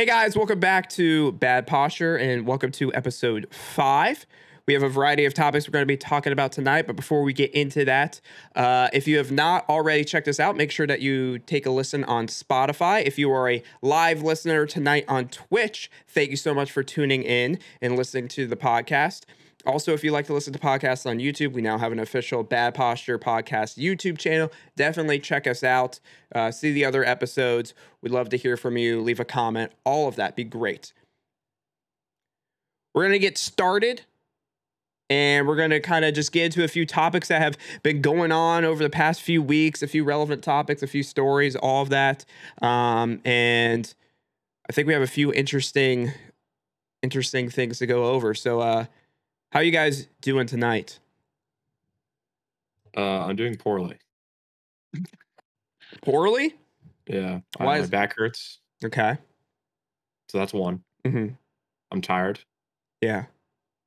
Hey guys, welcome back to Bad Posture and welcome to episode five. We have a variety of topics we're going to be talking about tonight, but before we get into that, uh, if you have not already checked us out, make sure that you take a listen on Spotify. If you are a live listener tonight on Twitch, thank you so much for tuning in and listening to the podcast. Also, if you like to listen to podcasts on YouTube, we now have an official Bad Posture Podcast YouTube channel. Definitely check us out. Uh, see the other episodes. We'd love to hear from you. Leave a comment. All of that be great. We're going to get started and we're going to kind of just get into a few topics that have been going on over the past few weeks, a few relevant topics, a few stories, all of that. Um, and I think we have a few interesting, interesting things to go over. So, uh, how you guys doing tonight? Uh, I'm doing poorly. Poorly? Yeah, Why my is- back hurts, Okay. so that's one. Mm-hmm. I'm tired. Yeah.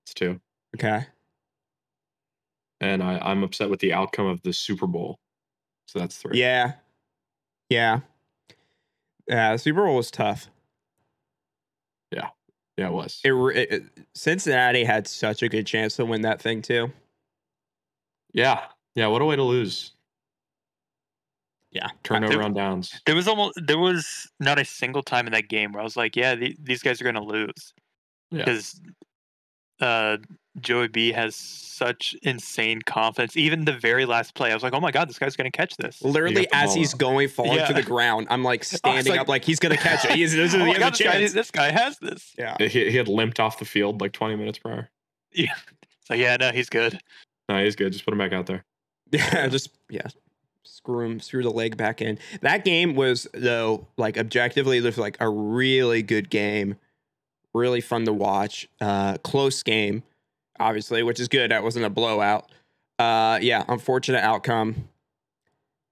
It's two, Okay. and I, I'm upset with the outcome of the Super Bowl. So that's three. Yeah. Yeah. Yeah. The Super Bowl was tough. yeah, it was. It, it, it- Cincinnati had such a good chance to win that thing too. yeah, yeah. What a way to lose. Yeah. Turnover There- on downs. There was almost there was not a single time in that game where I was like, yeah, the, these guys are gonna lose Yeah. because uh, Joey B has such insane confidence. Even the very last play, I was like, oh my god, this guy's gonna catch this. Literally, got as he's out. going falling to the ground, I'm like standing like- up, like he's gonna catch it. He's, this is oh the god, this guy, this guy has this. Yeah. He, he had limped off the field like 20 minutes prior. Yeah. So yeah, no, he's good. No, he's good. Just put him back out there. Yeah, just yeah, screw him, screw the leg back in. That game was though, like objectively, it was like a really good game, really fun to watch. Uh, close game, obviously, which is good. That wasn't a blowout. Uh, yeah, unfortunate outcome.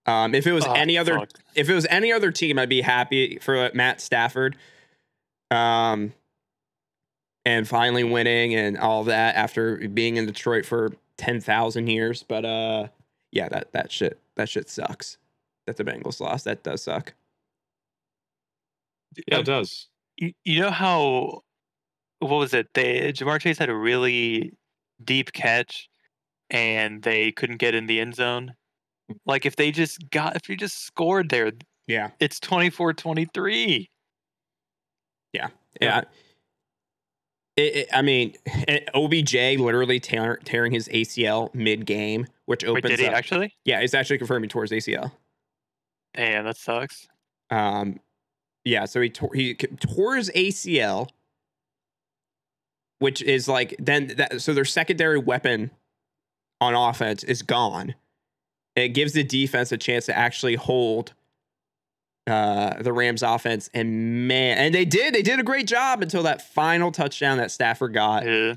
Um, if it was Oh, any other, fuck. if it was any other team, I'd be happy for Matt Stafford. Um, and finally winning and all that after being in Detroit for ten thousand years. But uh, yeah, that that shit that shit sucks. That the Bengals lost. That does suck. Yeah, Um, it does. you, you know how what was it? They Ja'Marr Chase had a really deep catch and they couldn't get in the end zone. Like if they just got if you just scored there, Yeah, it's 24-23. yeah. It, it, I mean, OBJ literally tear, tearing his ACL mid game, which Wait, opens did he up. actually? yeah, it's actually confirming towards ACL. Damn, that sucks. Um, yeah, so he tore, he tore his ACL, which is like then that so their secondary weapon on offense is gone. It gives the defense a chance to actually hold uh, the Rams offense, and man, and they did. They did a great job until that final touchdown that Stafford got. Yeah.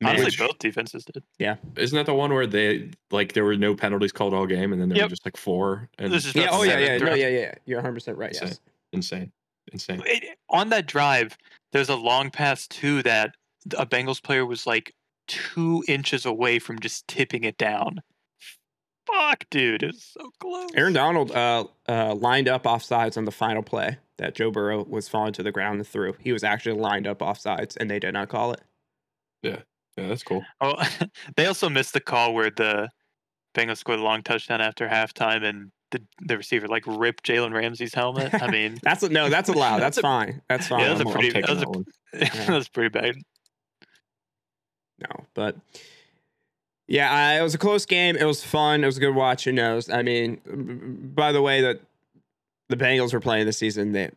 Man, Honestly, Which- both defenses did. Yeah. Isn't that the one where they like there were no penalties called all game, and then there Yep. were just like four? And This is yeah, oh yeah, yeah, no, yeah, yeah. You're 100 percent right. Insane. Yes. insane, insane. It- on that drive, there's a long pass too that a Bengals player was like two inches away from just tipping it down. Fuck, dude, it's so close. Aaron Donald uh, uh, lined up offsides on the final play that Joe Burrow was falling to the ground and threw. He was actually lined up offsides, and they did not call it. Yeah, yeah, that's cool. Oh, they also missed the call where the Bengals scored a long touchdown after halftime, and the the receiver like ripped Jalen Ramsey's helmet. I mean, That's a, no, that's allowed. That's fine. That's fine. Yeah, that's a I'm- I'm pretty- taking that was a- that that was pretty bad. No, but yeah, I, it was a close game. It was fun. It was a good watch. Who knows? I mean, by the way that the Bengals were playing this season, they,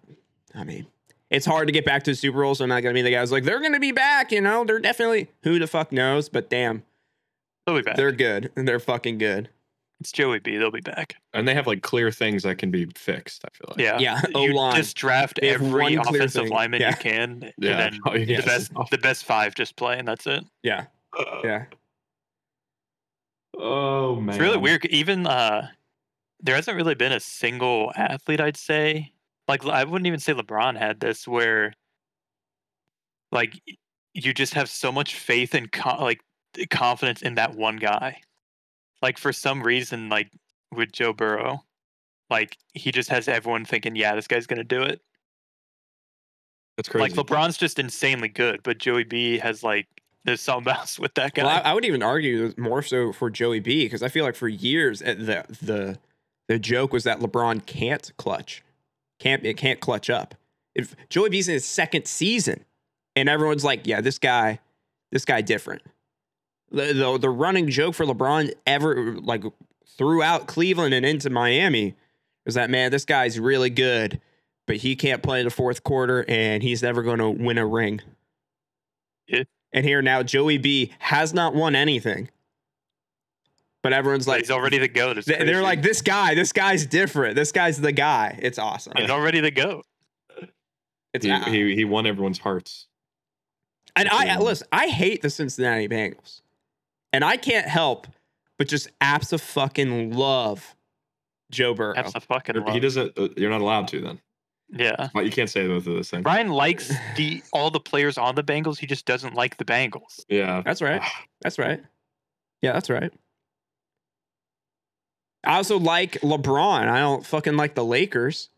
I mean, it's hard to get back to the Super Bowl. So I'm not gonna be the guys like they're gonna be back. You know, they're definitely who the fuck knows. But damn, They'll be back. they're good and they're fucking good. It's Joey B. They'll be back. And they have like clear things that can be fixed. I feel like. Yeah, Yeah, You O-line. just draft They have every one clear offensive thing. lineman Yeah. you can, Yeah. and then Oh, yes. the best the best five just play, and that's it. Yeah, yeah. Oh man, It's really weird. Even uh, there hasn't really been a single athlete, I'd say. Like I wouldn't even say LeBron had this, where like you just have so much faith and co- like confidence in that one guy. Like for some reason, like with Joe Burrow, like he just has everyone thinking, "Yeah, this guy's gonna do it." That's crazy. Like LeBron's just insanely good, but Joey B has like there's something else with that guy. Well, I, I would even argue more so for Joey B because I feel like for years uh, the the the joke was that LeBron can't clutch, can't it can't clutch up. If Joey B's in his second season, and everyone's like, yeah, this guy, this guy different. The the, the running joke for LeBron ever like throughout Cleveland and into Miami was that man, this guy's really good, but he can't play the fourth quarter, and he's never going to win a ring. Yeah. And here now, Joey B has not won anything. But everyone's like, he's already the goat. It's they- they're crazy. like, this guy, this guy's different. This guy's the guy. It's awesome. he's already the goat. It's he, he he won everyone's hearts. and I Yeah. listen. I hate the Cincinnati Bengals, and I can't help but just fucking love Joe Burrow. That's a fucking He love. doesn't. Uh, you're not allowed to then. Yeah. Well, you can't say both of those things. Brian likes the all the players on the Bengals. He just doesn't like the Bengals. Yeah. That's right. That's right. Yeah, that's right. I also like LeBron. I don't fucking like the Lakers.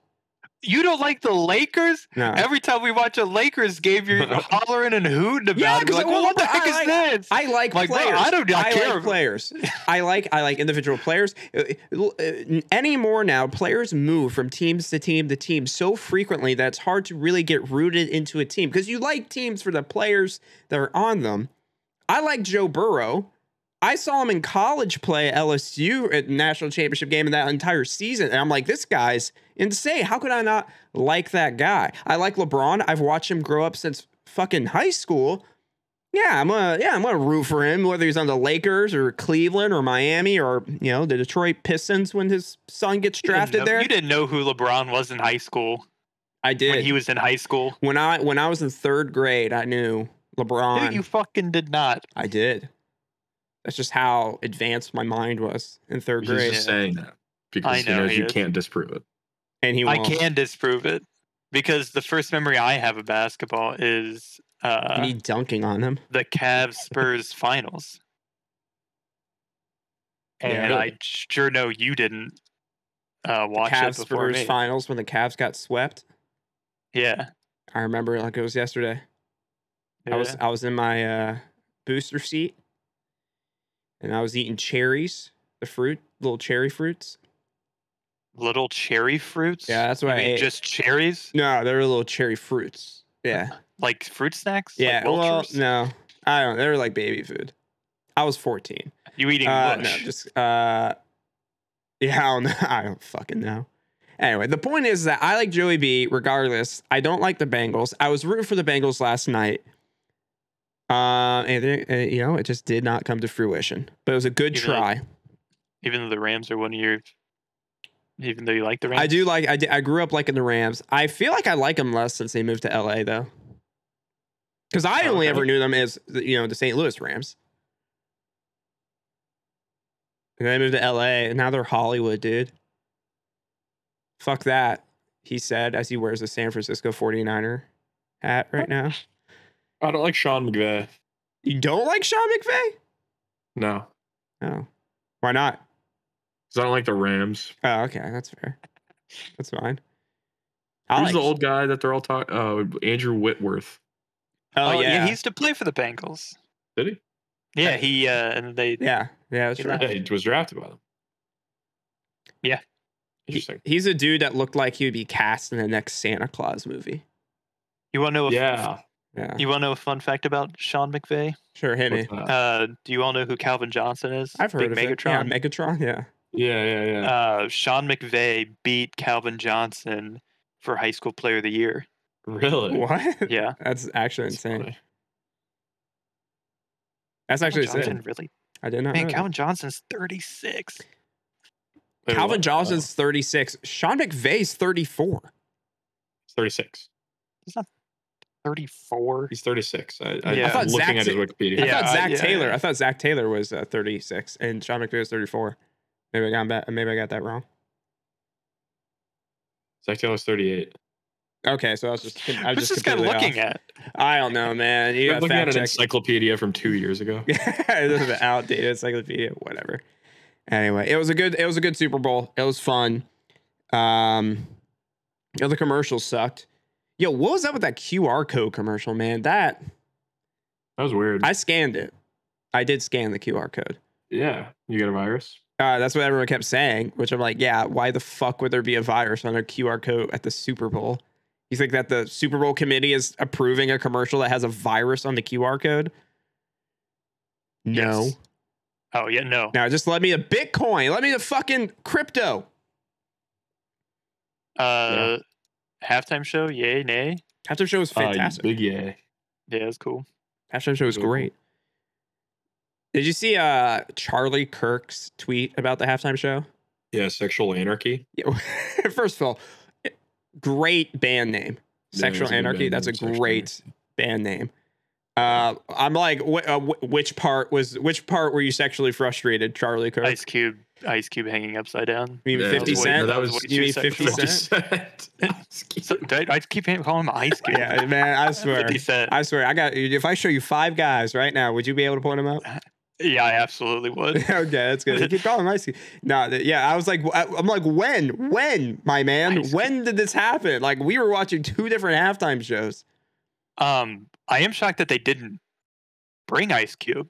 You don't like the Lakers? No. Every time we watch a Lakers game, you're hollering and hooting about Yeah, it. You're 'cause like, well, what the I heck like- is this? I like Like, players. I do not I care. like players. I like I like individual players. Uh, uh, Anymore now, players move from teams to team to team so frequently that it's hard to really get rooted into a team because you like teams for the players that are on them. I like Joe Burrow. I saw him in college play LSU at the national championship game in that entire season, and I'm like, this guy's insane. How could I not like that guy? I like LeBron. I've watched him grow up since fucking high school. Yeah, I'm gonna yeah, I'm gonna root for him, whether he's on the Lakers or Cleveland or Miami or you know the Detroit Pistons when his son gets You drafted know- there. You didn't know who LeBron was in high school I did. when he was in high school. when I when I was in third grade, I knew LeBron. Dude, you fucking did not. I did. That's just how advanced my mind was in third He's grade. He's just saying that because I he knows he you is. can't disprove it. and he I won't. can disprove it because the first memory I have of basketball is uh, me dunking on him. the Cavs Spurs finals. And Yeah. I sure know you didn't uh, watch Cavs it Spurs me. finals when the Cavs got swept. Yeah, I remember it like it was yesterday. I was. I was in my uh, booster seat, and I was eating cherries, the fruit, little cherry fruits. little cherry fruits. Yeah, that's You what I mean ate. just cherries, no, they were little cherry fruits. Yeah, like fruit snacks. yeah. like well, no, I don't. They were like baby food. I was fourteen. you eating Uh, no, just uh, yeah, I don't. I don't fucking know. Anyway, the point is that I like Joey B. Regardless, I don't like the Bengals. I was rooting for the Bengals last night. Uh, and uh, you know, it just did not come to fruition. But it was a good Even though- try. even though the Rams are one of your, even though you like the Rams. I do like. I, di- I grew up liking the Rams. I feel like I like them less since they moved to LA though. Because I Oh, only okay. ever knew them as you know the St. Louis Rams. And then they moved to LA, and now they're Hollywood, dude. Fuck that, he said as he wears a San Francisco 49er hat right now. I don't like Sean McVay. You don't like Sean McVay? No, Oh, why not? because I don't like the Rams. Oh, okay, that's fair. That's fine. I Who's like- the old guy that they're all talking? Oh, Andrew Whitworth. Oh, Oh, yeah. yeah, he used to play for the Bengals. Did he? Yeah, he uh, and they yeah, yeah. That's He right. Yeah, he was drafted by them. Yeah. He- Interesting. he's a dude that looked like he would be cast in the next Santa Claus movie. You want to know? A, yeah. Yeah, You want to know a fun fact about Sean McVay? sure, hit me. Uh, do you all know who Calvin Johnson is? I've heard Big of Megatron. it. Yeah, Megatron. Yeah. yeah, yeah, yeah. Uh, Sean McVay beat Calvin Johnson for High School Player of the Year. really? What? Yeah, That's actually That's insane. funny. That's actually Calvin Johnson insane. really. I did not know. Man, know. Calvin Johnson's 36. Wait, Calvin what? Johnson's 36. Sean McVay's 34. Oh, he's 36. 34. He's 36. I, I, Yeah. I I'm thought looking Zac at his Ta- Wikipedia. I Yeah, thought Zac yeah, Taylor. I thought Zac Taylor was uh, 36 and Sean McVay was 34. Maybe I got that. Maybe I got that wrong. Zac Taylor's 38. Okay, so I was just. I was just this guy looking off. at? I don't know, man. You I'm got looking at an check. encyclopedia from two years ago. this is an outdated encyclopedia, whatever. Anyway, it was a good it was a good Super Bowl. It was fun. Um you know, the commercials sucked. Yo, what was up with that QR code commercial, man? That That was weird. I scanned it. I did scan the QR code. yeah, you get a virus. Uh, that's what everyone kept saying, which I'm like, yeah, why the fuck would there be a virus on a QR code at the Super Bowl? You think that the Super Bowl committee is approving a commercial that has a virus on the QR code? No. Yes. Oh yeah, no. Now just let me a Bitcoin. Let me the fucking crypto. Uh, halftime show, yay, nay. Halftime show was Uh, fantastic. big yeah. Yeah, it's cool. Halftime show was cool. great. Did you see uh Charlie Kirk's tweet about the halftime show? Yeah, sexual anarchy. Yeah. First of all, great band name. Yeah, Sexual a Anarchy. band That's a name, Sexual great band name. Uh, I'm like, wh- uh, wh- which part was which part were you sexually frustrated, Charlie Kirk? Ice Cube, Ice Cube hanging upside down. you mean Yeah, Fifty Cent? was Cent? way- that was- way you too mean 50 sexual. Cent? So, I, I keep calling him Ice Cube. yeah, man, I swear, 50 Cent. I swear, I got. If I show you five guys right now, would you be able to point them out? yeah, I absolutely would. okay, that's good. You keep calling him Ice Cube. No, th- yeah, I was like, I- I'm like, when, when, my man, Ice when did this happen? Like, we were watching two different halftime shows. Um, I am shocked that they didn't bring Ice Cube.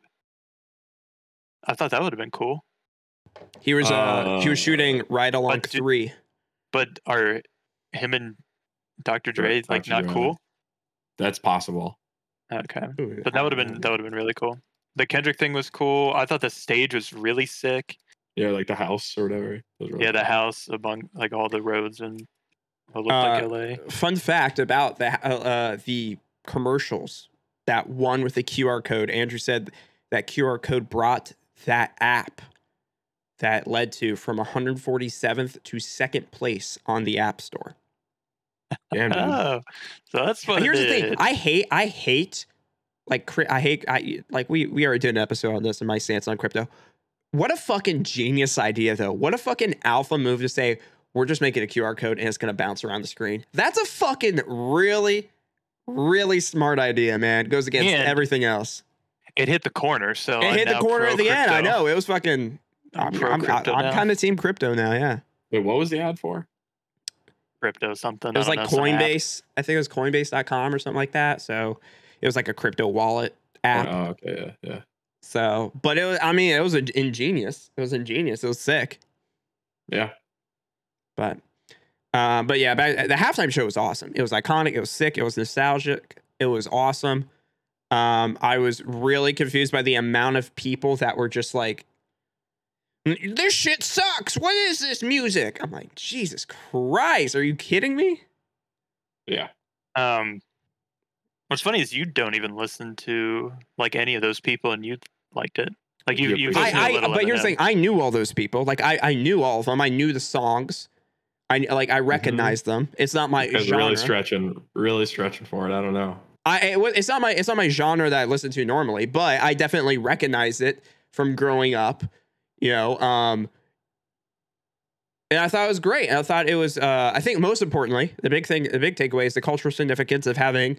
I thought that would have been cool. He was, uh, he was Uh, shooting right along but do- three. But are him and Dr. Sure, Dre like Dr. not Dre. cool? That's possible. Okay. Ooh, But that would have been that would have been really cool. The Kendrick thing was cool. I thought the stage was really sick. Yeah, like the house or whatever. Really Yeah, the cool. house among like all the roads and what looked like Uh, LA. Fun fact about the uh, uh, the commercials that one with the QR code. Andrew said that QR code brought that app that led to from 147th to second place on the App Store. Damn. Oh, so that's what. Here's the thing. I hate, I hate, like, I hate, I like we we already did an episode on this and my stance on crypto. What a fucking genius idea, though. What a fucking alpha move to say we're just making a QR code and it's gonna bounce around the screen. That's a fucking really, really smart idea, man. Goes against And- everything else. it hit the corner. So It I'm hit the corner pro at the end. I know it was fucking. I'm I'm, pro I'm, crypto I'm kind of team crypto now. Yeah, Wait, what was the ad for? crypto something. it was like know. Coinbase. I think it was Coinbase.com or something like that. So it was like a crypto wallet app. Oh, okay, yeah, yeah, So, but it was, I mean, it was ingenious. It was ingenious. It was sick. yeah. But, um, but yeah, back, the halftime show was awesome. It was iconic. It was sick. It was nostalgic. It was awesome. Um, I was really confused by the amount of people that were just like, this shit sucks. What is this music? I'm like, Jesus Christ. Are you kidding me? Yeah. Um, what's funny is you don't even listen to like any of those people, and you liked it. Like you, You you. appreciate listened to I, a I little but here's the Eminem. thing. I knew all those people. Like I, I knew all of them. I knew the songs. I like I recognized them. It's not my You guys genre. really stretching, really stretching for it. I don't know. I it, it's not my it's not my genre that I listen to normally, but I definitely recognize it from growing up. You know, um, and I thought it was great. And I thought it was. Uh, I think most importantly, the big thing, the big takeaway is the cultural significance of having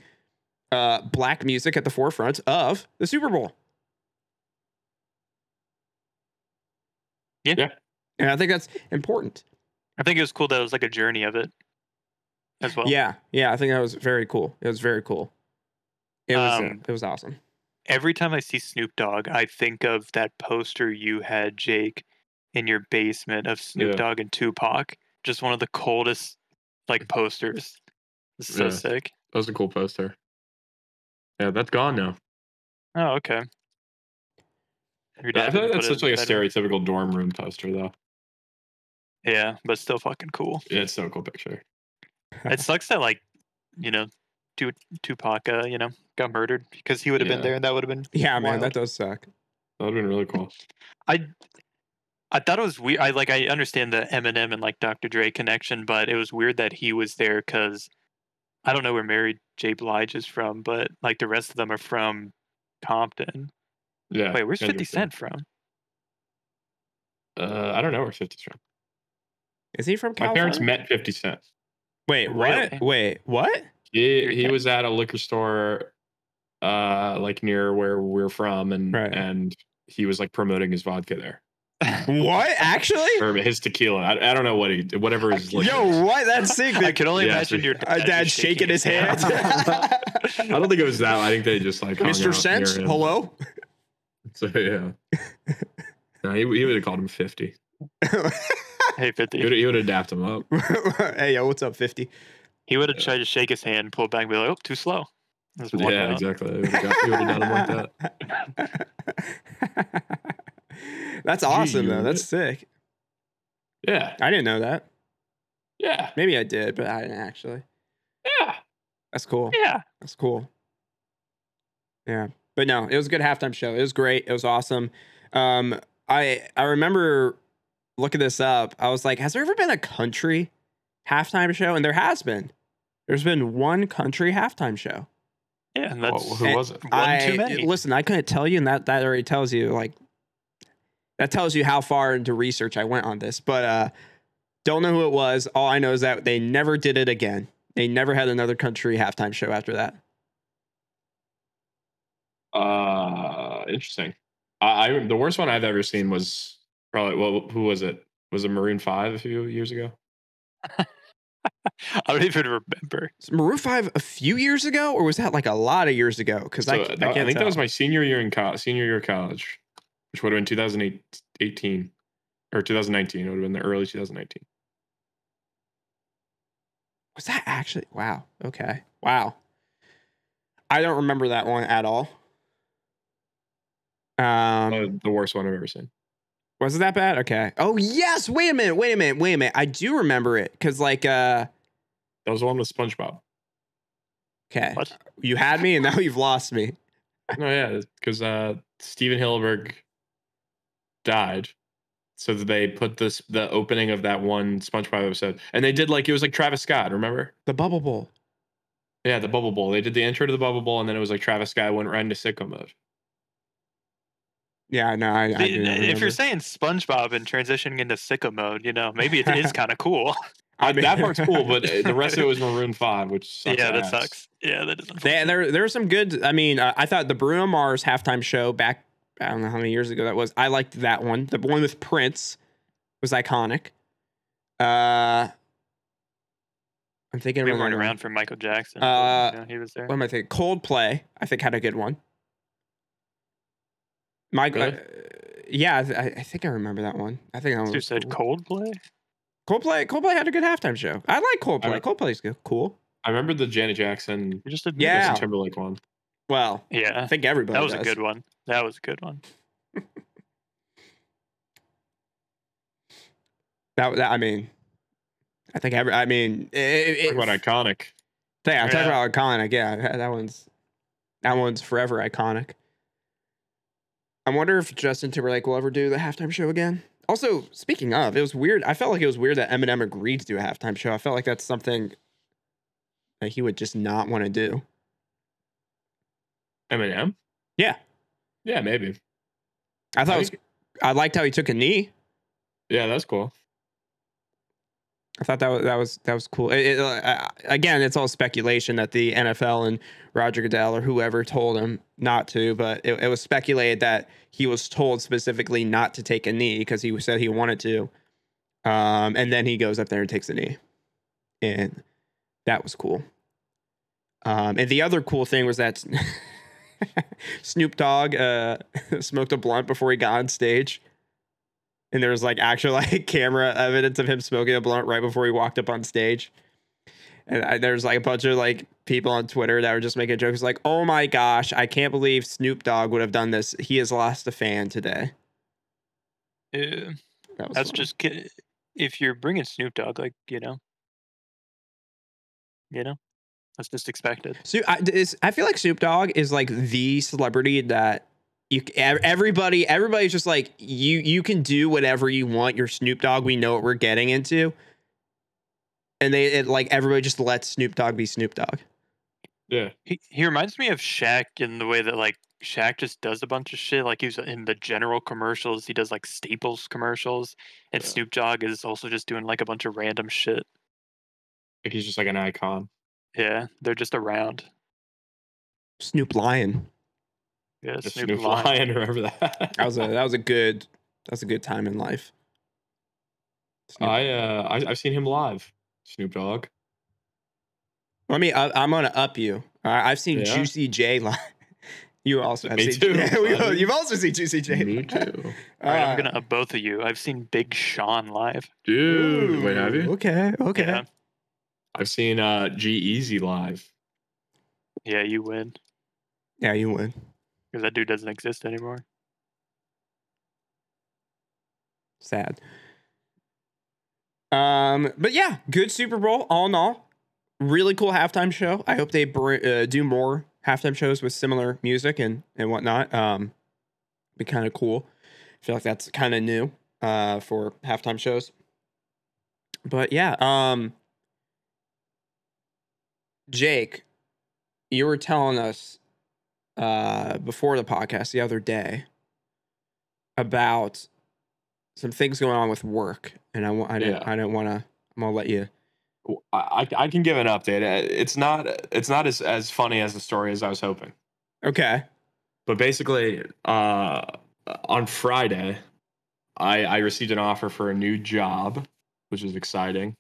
uh, black music at the forefront of the Super Bowl. Yeah. Yeah. and I think that's important. I think it was cool that it was like a journey of it as well. Yeah, yeah, I think that was very cool. It was very cool. It was uh, Um, it was awesome. Every time I see Snoop Dogg, I think of that poster you had, Jake, in your basement of Snoop Yeah. Dogg and Tupac. Just one of the coldest like posters. It's so Yeah. sick. That was a cool poster. Yeah, that's gone now. Oh, okay. I feel like that's such like a stereotypical dorm room poster, though. Yeah, but still fucking cool. Yeah, it's a cool picture. it sucks that like, you know, Tu- Tupac, uh, you know, got murdered because he would have been there and that would have been. Yeah, man, that does suck. That would have been really cool. I, I thought it was weird. I like I understand the Eminem and like Dr. Dre connection, but it was weird that he was there because I don't know where Mary J. Blige is from, but like the rest of them are from Compton. Yeah. Wait, where's Fifty Cent from? from- Uh, I don't know where 50's from. Is he from California? My parents met 50 Cent. Wait, what? Really? Wait, what? He he was at a liquor store, uh, like near where we're from, and Right. and he was like promoting his vodka there. What? Actually? or his tequila. I, I don't know what he whatever his liquor is. Yo, what? That's sick. I can only Yeah, imagine so- your Uh, dad just shaking his hand. I don't think it was that. I think they just like Mr. out Sense, hello? So yeah. no, he, he would have called him fifty. Hey, 50. He would he would adapt him up. hey, yo, what's up, 50? He would have tried to shake his hand, pull back, and be like, "Oh, too slow." Yeah, out. exactly. He would have done him like that. That's awesome, though. That's sick. Yeah, I didn't know that. yeah, Maybe I did, but I didn't actually. yeah. That's cool. Yeah. That's cool. Yeah. But no, it was a good halftime show. It was great. It was awesome. Um, I I remember looking this up. I was like, has there ever been a country halftime show? And there has been. There's been one country halftime show. Yeah, and Whoa, that's who and was it? one I too many. listen, I couldn't tell you, and that that already tells you like that tells you how far into research I went on this. But uh don't know who it was. All I know is that they never did it again. They never had another country halftime show after that. Uh, interesting. I, I the worst one I've ever seen was probably well, who was it? Was it Maroon Five a few years ago? I don't even remember. Was Maroon Five a few years ago, or was that like a lot of years ago? Because So I, I, I I can't think tell. that was my senior year in college. Senior year of college, which would have been 2018 or 2019. It would have been the early 2019. Was that actually? Wow. Okay. Wow. I don't remember that one at all. Um, Uh, the worst one I've ever seen. Was it that bad? Okay. Oh yes. Wait a minute. Wait a minute. Wait a minute. I do remember it because like uh. That was the one with SpongeBob. Okay. What? You had me, and now you've lost me. No, yeah, because uh, Stephen Hillenburg died, so that they put this the opening of that one SpongeBob episode, and they did like it was like Travis Scott. Remember? The Bubble Bowl. Yeah, the Bubble Bowl. They did the intro to the Bubble Bowl, and then it was like Travis Scott went right into sicko mode. Yeah. No. I. I See, if you're saying SpongeBob and transitioning into sicko mode, you know, maybe it is kind of cool. I mean- that part's cool, but uh, the rest of it was Maroon Five, which sucks yeah, that ass. sucks. Yeah, that doesn't. They, there, there were some good. I mean, uh, I thought the Bruno Mars halftime show back. I don't know how many years ago that was. I liked that one. The one with Prince was iconic. Uh, I'm thinking We weren't another one. around for Michael Jackson. Uh, you know, he was there. What am I thinking? Coldplay. I think had a good one. Mike. Really? Uh, yeah, I, th- I I think I remember that one. I think I one You said cool. Coldplay. Coldplay. Coldplay had a good halftime show. I like Coldplay. I- Coldplay's good. Cool. I remember the Janet Jackson, You just admitted Yeah. Justin. Timberlake one. Well, I think everybody. that was a good one. That was a good one. That, that I mean, I think every. I mean, it, it, Talk about iconic. Yeah, I'm talking Yeah. about iconic. Yeah, that that one's that one's forever iconic. I wonder if Justin Timberlake will ever do the halftime show again. Also, speaking of, it was weird. I felt like it was weird that Eminem agreed to do a halftime show. I felt like that's something that he would just not want to do. Eminem. Yeah. Yeah, maybe. I thought I it was, I liked how he took a knee. Yeah, that's cool. I thought that was that was that was cool. It- it, uh, again, it's all speculation that the NFL and Roger Goodell or whoever told him not to, but it, it was speculated that he was told specifically not to take a knee because he said he wanted to, um, and then he goes up there and takes a knee, and that was cool. Um, and the other cool thing was that Snoop Dogg uh, smoked a blunt before he got on stage and there was like actual like camera evidence of him smoking a blunt right before he walked up on stage. And I, there's like a bunch of like people on Twitter that were just making jokes like, "Oh my gosh, I can't believe Snoop Dogg would have done this. He has lost a fan today." Yeah, That that's funny. just if you're bringing Snoop Dogg, like you know, you know, that's just expected. So I, is, I feel like Snoop Dogg is like the celebrity that you everybody everybody's just like you you can do whatever you want. You're Snoop Dogg. We know what we're getting into. And they it, like everybody just lets Snoop Dogg be Snoop Dogg. Yeah. He he reminds me of Shaq in the way that like Shaq just does a bunch of shit. Like he's in the general commercials. He does like Staples commercials, and Yeah. Snoop Dogg is also just doing like a bunch of random shit. Like he's just like an icon. Yeah, they're just around. Snoop Lion. Yeah, The Snoop, Snoop Lion. Lion, remember that? That was a that was a good That's a good time in life. Snoop- I uh I, I've seen him live. Snoop Dogg. Let me. Uh, I'm gonna up you. All right, I've seen Yeah. Juicy J live. You also have Me seen. too, Yeah, we, you've also seen Juicy J. Me too. All right, Uh, I'm gonna up both of you. I've seen Big Sean live. Dude, wait, have you? Okay. Okay. Yeah, I've seen uh G-Eazy live. yeah, you win Yeah, you win. Because that dude doesn't exist anymore. Sad. Um, but yeah, good Super Bowl all in all. Really cool halftime show. I hope they br- uh, do more halftime shows with similar music and and whatnot. Um, be kind of cool. I feel like that's kind of new uh for halftime shows. But yeah, um, Jake, you were telling us uh before the podcast the other day about some things going on with work, and I want I don't Yeah. I didn't want to. I'm gonna let you. I I can give an update. Uh, It's not it's not as as funny as the story as I was hoping. Okay. But basically, uh, on Friday, I I received an offer for a new job, which is exciting.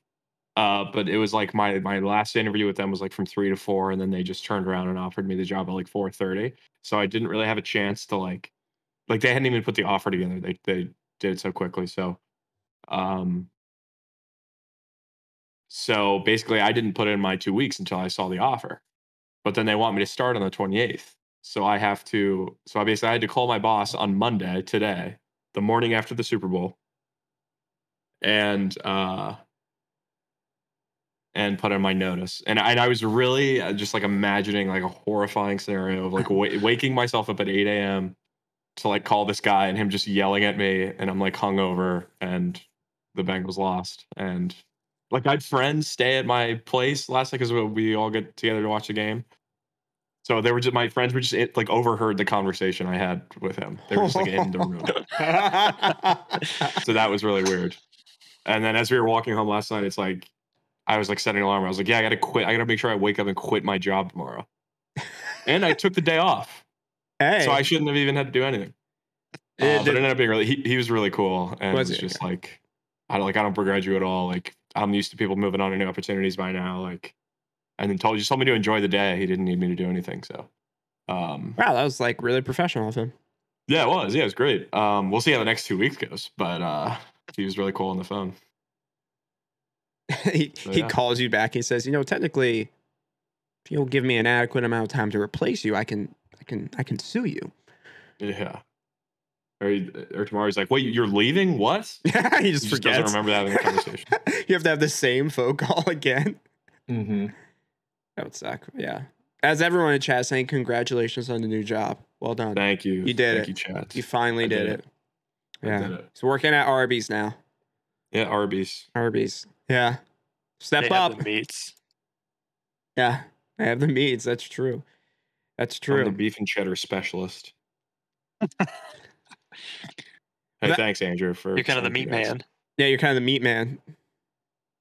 Uh, but it was like my my last interview with them was like from three to four, and then they just turned around and offered me the job at like four thirty. So I didn't really have a chance to like, like they hadn't even put the offer together. They they did it so quickly. So, um, so basically, I didn't put in my two weeks until I saw the offer. But then they want me to start on the twenty eighth. So I have to. So I basically I had to call my boss on Monday today, the morning after the Super Bowl, and uh, and put in my notice. And I, and I was really uh, just like imagining like a horrifying scenario of like wa- waking myself up at eight a.m. to like call this guy and him just yelling at me, and I'm like hungover, and the Bengals lost, and like I had friends stay at my place last night because we all get together to watch the game. So they were just my friends were just it, like overheard the conversation I had with him. They were just like in the room. So that was really weird. And then as we were walking home last night, it's like I was like setting an alarm. I was like, yeah, I gotta quit. I gotta make sure I wake up and quit my job tomorrow. and I took the day off. hey. So I shouldn't have even had to do anything. Uh, It but it ended up being really he, he was really cool and Was was, just like I don't like I don't begrudge you at all. Like I'm used to people moving on to new opportunities by now. Like and then told just told me to enjoy the day. He didn't need me to do anything. So um wow, that was like really professional of him. yeah, it was. Yeah, it was great. Um we'll see how the next two weeks goes. But uh he was really cool on the phone. He So, he calls you back. He says, you know, technically, if you'll give me an adequate amount of time to replace you, I can I can I can sue you. Yeah. Or, he, or tomorrow he's like, wait, you're leaving? What? he just He just forgets. doesn't remember having a conversation. you have to have the same phone call again. mm-hmm. That would suck. Yeah. As everyone in chat saying, congratulations on the new job. Well done. Thank you. You did Thank it. you, Chad. You finally did, did it. it. Yeah. did it. He's working at Arby's now. Yeah, Arby's. Arby's. Yeah. Step they have up. the meats. Yeah. I have the meats. That's true. That's true. I'm the beef and cheddar specialist. Hey, That- thanks, Andrew, for You're kind of the saying meat congrats. man. Yeah, you're kind of the meat man.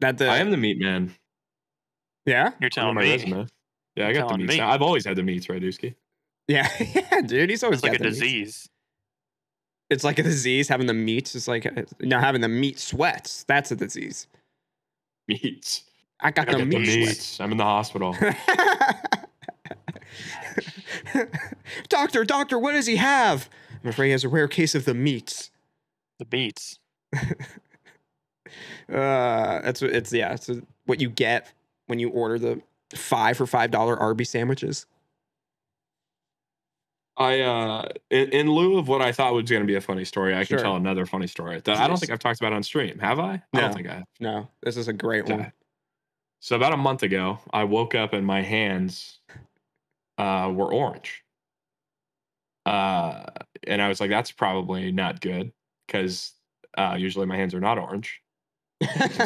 That the I am the meat man. Yeah? You're on telling my me resume. Yeah, I got the meats. Me. I've always had the meats, right, Dusky? Yeah. yeah, dude. He's always it's like a got the meats. disease. It's like a disease. Having the meats is like uh, no having the meat sweats. That's a disease. Meats. I got I the got meat, the sweats. meats. I'm in the hospital. doctor, doctor, what does he have? I'm afraid he has a rare case of the meats. The meats. Uh, that's what it's yeah. It's what you get when you order the five for five dollar Arby sandwiches. I uh in, in lieu of what I thought was going to be a funny story, I Sure. can tell another funny story that I don't think I've talked about on stream. Have I? No. I don't think I have. No, this is a great one. So about a month ago, I woke up and my hands uh, were orange. Uh, and I was like, that's probably not good because uh, usually my hands are not orange.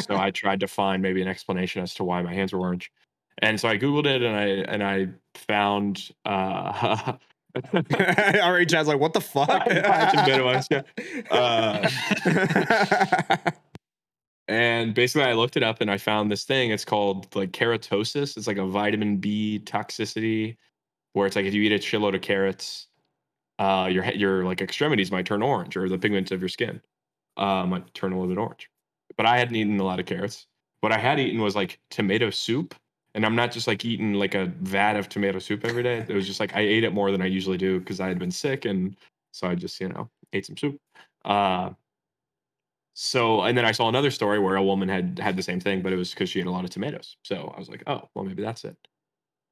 So I tried to find maybe an explanation as to why my hands were orange. And so I googled it and I and I found uh, Already, Chad's like, what the fuck? And bit of us, yeah. Uh, and basically I looked it up and I found this thing. It's called like keratosis. It's like a vitamin B toxicity where it's like if you eat a shitload of carrots, uh, your your like extremities might turn orange or the pigment of your skin. uh, might turn a little bit orange. But I hadn't eaten a lot of carrots. What I had eaten was like tomato soup, and I'm not just like eating like a vat of tomato soup every day. It was just like I ate it more than I usually do because I had been sick, and so I just you know ate some soup. Uh, so and then I saw another story where a woman had had the same thing, but it was because she ate a lot of tomatoes. So I was like, oh, well maybe that's it.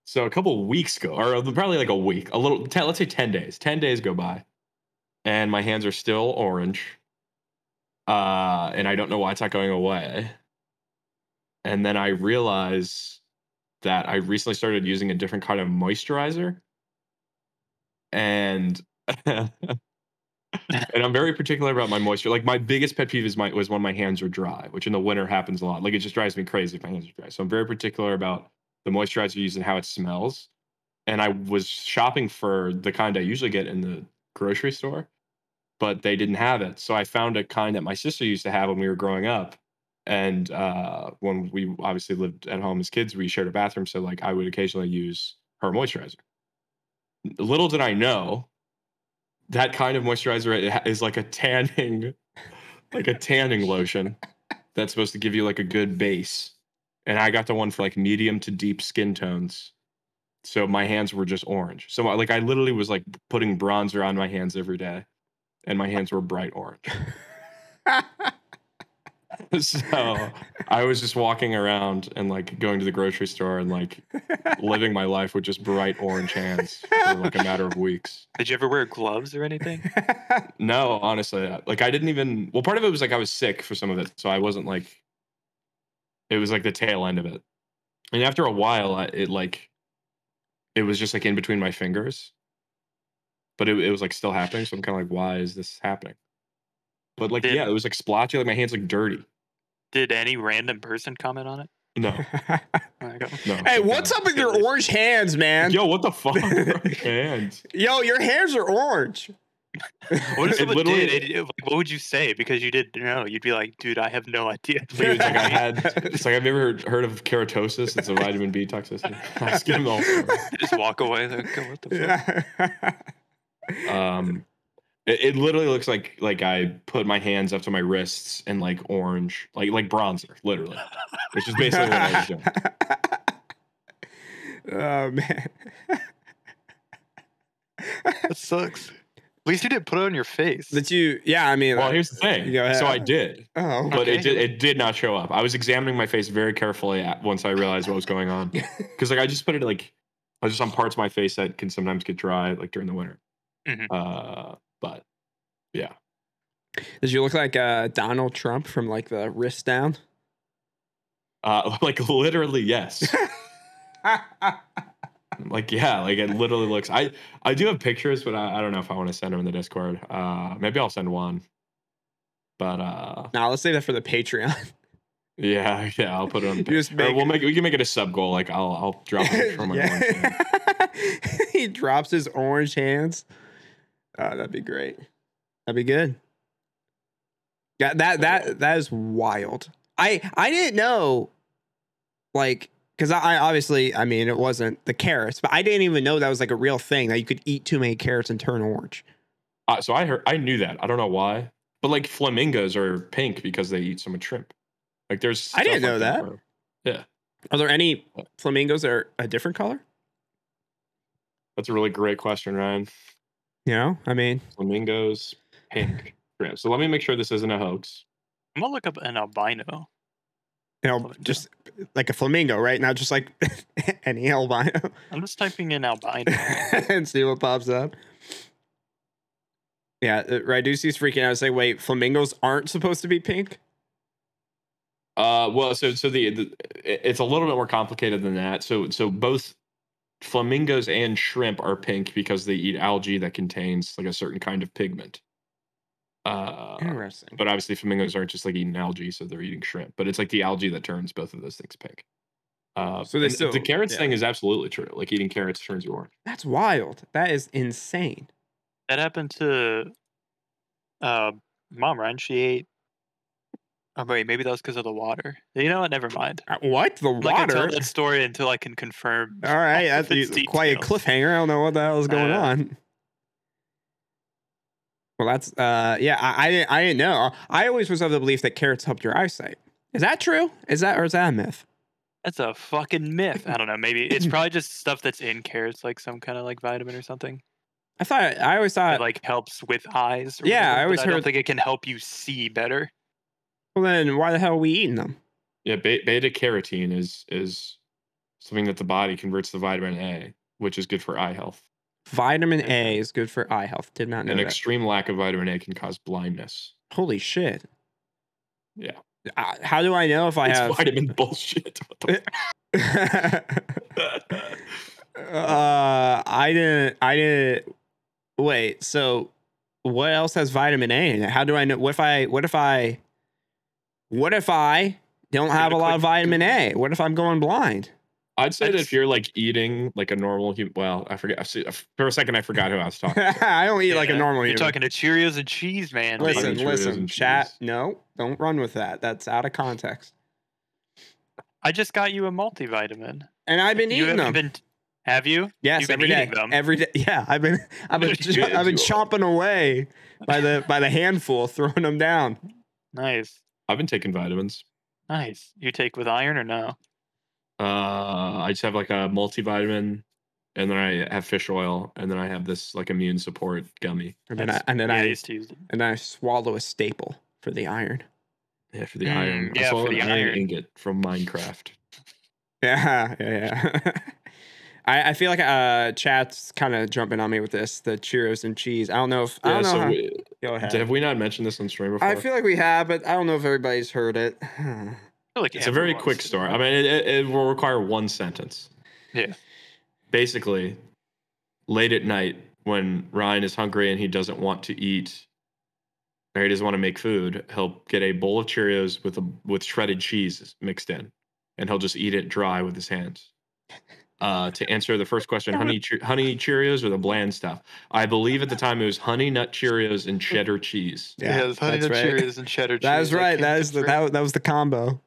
So a couple weeks go, or probably like a week, a little, 10, let's say ten days. Ten days go by, and my hands are still orange. Uh, and I don't know why it's not going away. And then I realize that I recently started using a different kind of moisturizer. And and I'm very particular about my moisture. Like my biggest pet peeve is my was when my hands are dry, which in the winter happens a lot. Like it just drives me crazy if my hands are dry. So I'm very particular about the moisturizer you use and how it smells. And I was shopping for the kind I usually get in the grocery store, but they didn't have it. So I found a kind that my sister used to have when we were growing up. And uh, when we obviously lived at home as kids, we shared a bathroom. So like I would occasionally use her moisturizer. Little did I know that kind of moisturizer is like a tanning, like a tanning lotion that's supposed to give you like a good base and I got the one for like medium to deep skin tones. So my hands were just orange. So like I literally was like putting bronzer on my hands every day, and my hands were bright orange. so I was just walking around and like going to the grocery store and like living my life with just bright orange hands for like a matter of weeks. Did you ever wear gloves or anything? no, honestly, like I didn't even. Well, part of it was like I was sick for some of it, so I wasn't like it was like the tail end of it. And after a while, it like it was just like in between my fingers, but it, it was like still happening. So I'm kind of like, why is this happening? But like, did, yeah, it was like splotchy. Like my hands like dirty. Did any random person comment on it? No. no hey, what's up with your orange hands, man? Yo, what the fuck? hands. Yo, your hands are orange. what if someone did? It, it, what would you say? Because you didn't know. You'd be like, dude, I have no idea. like I had. It's like I've never heard, heard of keratosis. It's a vitamin B toxicity. I skim all. Just walk away. Like, what the fuck? um, it, it, literally looks like like I put my hands up to my wrists and like orange, like like bronzer, literally, which is basically what I was doing. Oh man, that sucks. At least you didn't put it on your face. That you, yeah. I mean, well, here's the thing. So I did. Oh, but okay. it did. It did not show up. I was examining my face very carefully once I realized what was going on. Because like I just put it like, I was just on parts of my face that can sometimes get dry, like during the winter. Mm-hmm. Uh, but yeah. Does you look like uh, Donald Trump from like the wrist down? Uh, like literally, yes. Like yeah, like it literally looks. I I do have pictures, but I, I don't know if I want to send them in the Discord. Uh, maybe I'll send one. But uh, now nah, let's save that for the Patreon. Yeah, yeah, I'll put it on. Just make, we'll make we can make it a sub goal. Like I'll I'll drop it from my yeah. he drops his orange hands. Oh, that'd be great. That'd be good. Yeah, that that that is wild. I I didn't know. Like because I, I, obviously, I mean, it wasn't the carrots, but I didn't even know that was like a real thing that you could eat too many carrots and turn orange. Uh, so I heard, I knew that. I don't know why, but like flamingos are pink because they eat so much shrimp. Like there's, I didn't know like that. that yeah. Are there any flamingos that are a different color? That's a really great question, Ryan. You know, I mean, flamingos pink shrimp. So let me make sure this isn't a hoax. I'm gonna look up an albino. You know, just like a flamingo, right? Not just like any albino. I'm just typing in albino and see what pops up. Yeah, uh, Radusi's freaking out. Say, wait, flamingos aren't supposed to be pink? Uh, well, so so the, the it's a little bit more complicated than that. So so both flamingos and shrimp are pink because they eat algae that contains like a certain kind of pigment. Uh, Interesting. But obviously, flamingos aren't just like eating algae, so they're eating shrimp. But it's like the algae that turns both of those things pink. Uh, so they still, the carrots yeah. thing is absolutely true. Like eating carrots turns you orange. That's wild. That is insane. That happened to uh, mom, right? She ate. Oh wait, maybe that was because of the water. You know what? Never mind. Uh, what the water? I tell that story until I can confirm. All right, that's quite a cliffhanger. I don't know what the hell is going uh, on. Well, that's uh, yeah. I, I didn't I didn't know. I always was of the belief that carrots helped your eyesight. Is that true? Is that or is that a myth? That's a fucking myth. I don't know. Maybe it's probably just stuff that's in carrots, like some kind of like vitamin or something. I thought I always thought. That like helps with eyes. or Yeah, I whatever, but always I don't heard- think it can help you see better. Well, then why the hell are we eating them? Yeah, be- beta carotene is is something that the body converts to vitamin A, which is good for eye health. Vitamin A is good for eye health. Did not know that. An that. extreme lack of vitamin A can cause blindness. Holy shit. Yeah. How do I know if I it's have? vitamin bullshit. Uh, I didn't. I didn't. Wait. So, what else has vitamin A in it? How do I know? What if I? What if I? What if I don't have a a lot of vitamin A? What if I'm going blind? I'd say that if you're like eating like a normal human, well, I forget. I see- For a second, I forgot who I was talking. to. I don't eat like a normal You're human. talking to Cheerios and cheese, man. Listen, Listen, Vitamin Cheerios listen, and chat. cheese. No, don't run with that. That's out of context. I just got you a multivitamin. And I've been you eating haven't them. been. Have you? yes, you've been every day. Them. Every day. Yeah, I've been. I've been. Yeah, I've been you- chomping away by the by the handful, throwing them down. Nice, I've been taking vitamins. nice. You take with iron or no? Uh, I just have like a multivitamin, and then I have fish oil, and then I have this like immune support gummy. And then I, and then yeah, I I used to use it. and I swallow a staple for the iron. Yeah, for the Mm, iron. I yeah, for the iron iron. ingot from Minecraft. Yeah, yeah, yeah. I, I feel like uh chat's kind of jumping on me with this, the Cheerios and cheese. I don't know if I Yeah, don't know. so how, we, go ahead. have we not mentioned this on stream before? I feel like we have, but I don't know if everybody's heard it. I feel like it's a very quick story. I mean, it, it, it will require one sentence. Yeah. Basically, late at night when Ryan is hungry and he doesn't want to eat, or he doesn't want to make food, he'll get a bowl of Cheerios with a with shredded cheese mixed in, and he'll just eat it dry with his hands. Uh, to answer the first question, honey che- honey Cheerios or the bland stuff? I believe at the time it was honey nut Cheerios and cheddar cheese. Yeah, it's honey nut right. Cheerios and cheddar cheese. That is I right. can That is the that, that was the combo.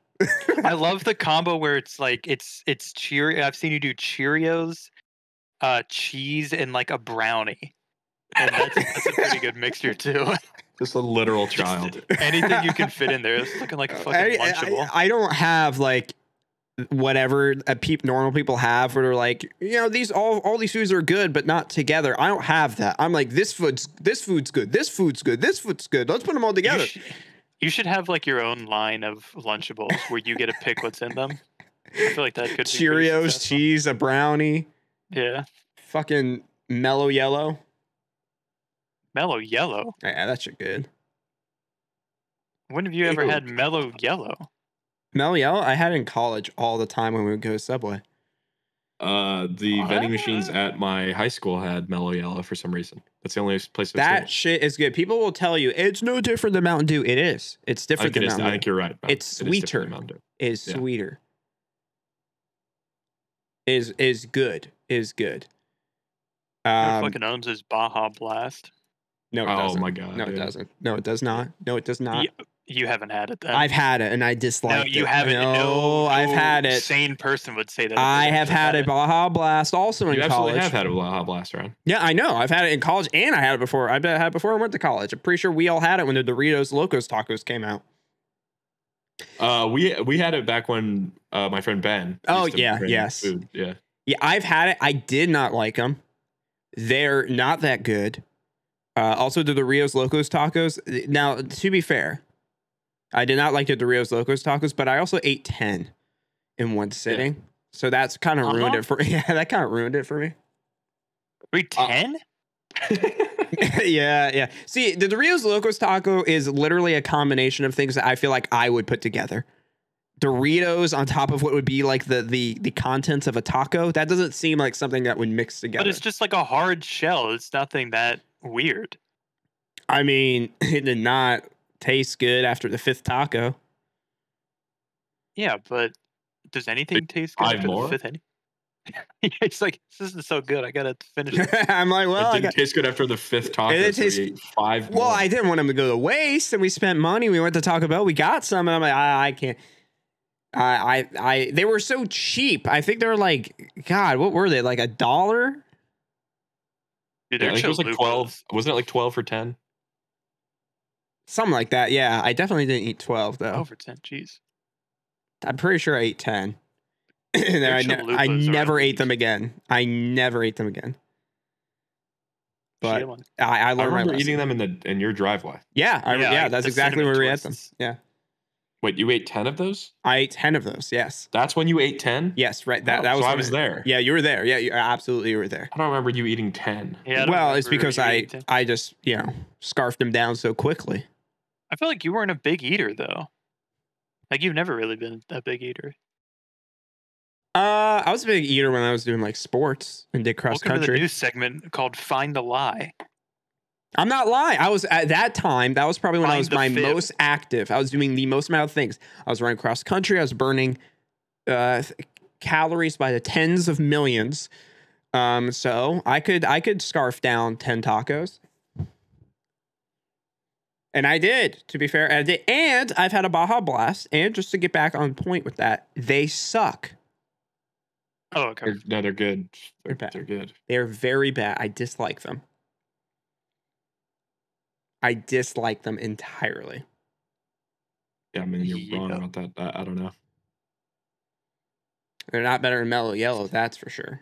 I love the combo where it's like it's it's Cheer. I've seen you do Cheerios, uh, cheese, and like a brownie, and that's, that's a pretty good mixture too. Just a literal child. Anything you can fit in there, it's looking like a fucking I, lunchable. I, I don't have like whatever a peop, normal people have where they're like you know these all all these foods are good but not together. I don't have that. I'm like this food's this food's good. This food's good. This food's good. Let's put them all you, together. sh- you should have like your own line of Lunchables where you get to pick what's in them. I feel like that could cheerios cheese a brownie. Yeah, fucking mellow yellow. Mellow yellow. yeah that shit good. When have you ever Ew. had mellow yellow? Mellow yellow i had in college all the time when we would go to subway Uh, the vending machines at my high school had Mellow Yellow for some reason. That's the only place I've that seen. shit is good people will tell you it's no different than mountain dew it is it's different think, it than is, I think you're right. It's It is sweeter. than Mountain Dew. is Yeah. sweeter is is good is good Who um, fucking owns his Baja Blast? no it Oh doesn't. my god. no it doesn't no it does not no it does not You, you haven't had it then. i've had it and i dislike it. no, you it haven't. no, No, i've had it Sane person would say that. i have actually had a it. baja blast also in You absolutely college have had a Baja Blast around. yeah i know i've had it in college and i had it before i've had it before i went to college i'm pretty sure we all had it when the doritos locos tacos came out Uh, we we had it back when uh, my friend Ben. Oh, yeah, yes. Food. Yeah. Yeah, I've had it. I did not like them. They're not that good. Uh, also, the Doritos Locos tacos. Now, to be fair, I did not like the Doritos Locos tacos, but I also ate ten in one sitting. So that's kind of ruined Uh-huh. it for yeah. That kind of ruined it for me. Wait, Uh, ten? yeah, yeah. See, the Doritos Locos taco is literally a combination of things that I feel like I would put together. Doritos on top of what would be like the the the contents of a taco. That doesn't seem like something that would mix together. but it's just like a hard shell. It's nothing that weird. I mean, it did not taste good after the fifth taco. Yeah, but does anything taste good five after more? the fifth inning? Yeah, it's like this isn't so good. I gotta finish it. I'm like, well, it I didn't got, taste good after the fifth taco. It so tastes- we ate five. well, more. I didn't want them to go to waste, and we spent money. We went to Taco Bell. We got some, and I'm like, I, I can't. I, I, I, they were so cheap. I think they were like, God, what were they? Like a dollar? Dude, Yeah, I think it was like twelve. Wasn't it like twelve for ten? Something like that. Yeah, I definitely didn't eat 12 though. Over ten. Jeez. I'm pretty sure I ate 10. and then I, ne- I never ate them again. I never ate them again. But I, I I learned my remember lesson. eating them in the in your driveway. Yeah, I, yeah, I- that's exactly cinnamon where we ate them. Yeah, Wait, you ate ten of those? I ate 10 of those. Yes, That's when you ate ten? yes, right. That Oh, that was so I was there. Yeah, you were there. Yeah, you absolutely you were there. I don't remember you eating ten. Yeah. Well, it's because I I just you know scarfed them down so quickly. I feel like you weren't a big eater though. Like you've never really been a big eater. Uh, I was a big eater when I was doing like sports and did cross Welcome to the country. new segment called "Find the Lie." I'm not lying. I was at that time. That was probably when I was my fib. most active. I was doing the most amount of things. I was running cross country. I was burning uh, calories by the tens of millions. Um, so I could I could scarf down ten tacos, and I did. To be fair, I did. And I've had a Baja Blast. And just to get back on point with that, they suck. Oh, okay. They're, no, they're good. They're They're, bad. they're good. They're very bad. I dislike them. I dislike them entirely. Yeah, I mean you're wrong about that. I, I don't know. They're not better than Mellow Yellow, that's for sure.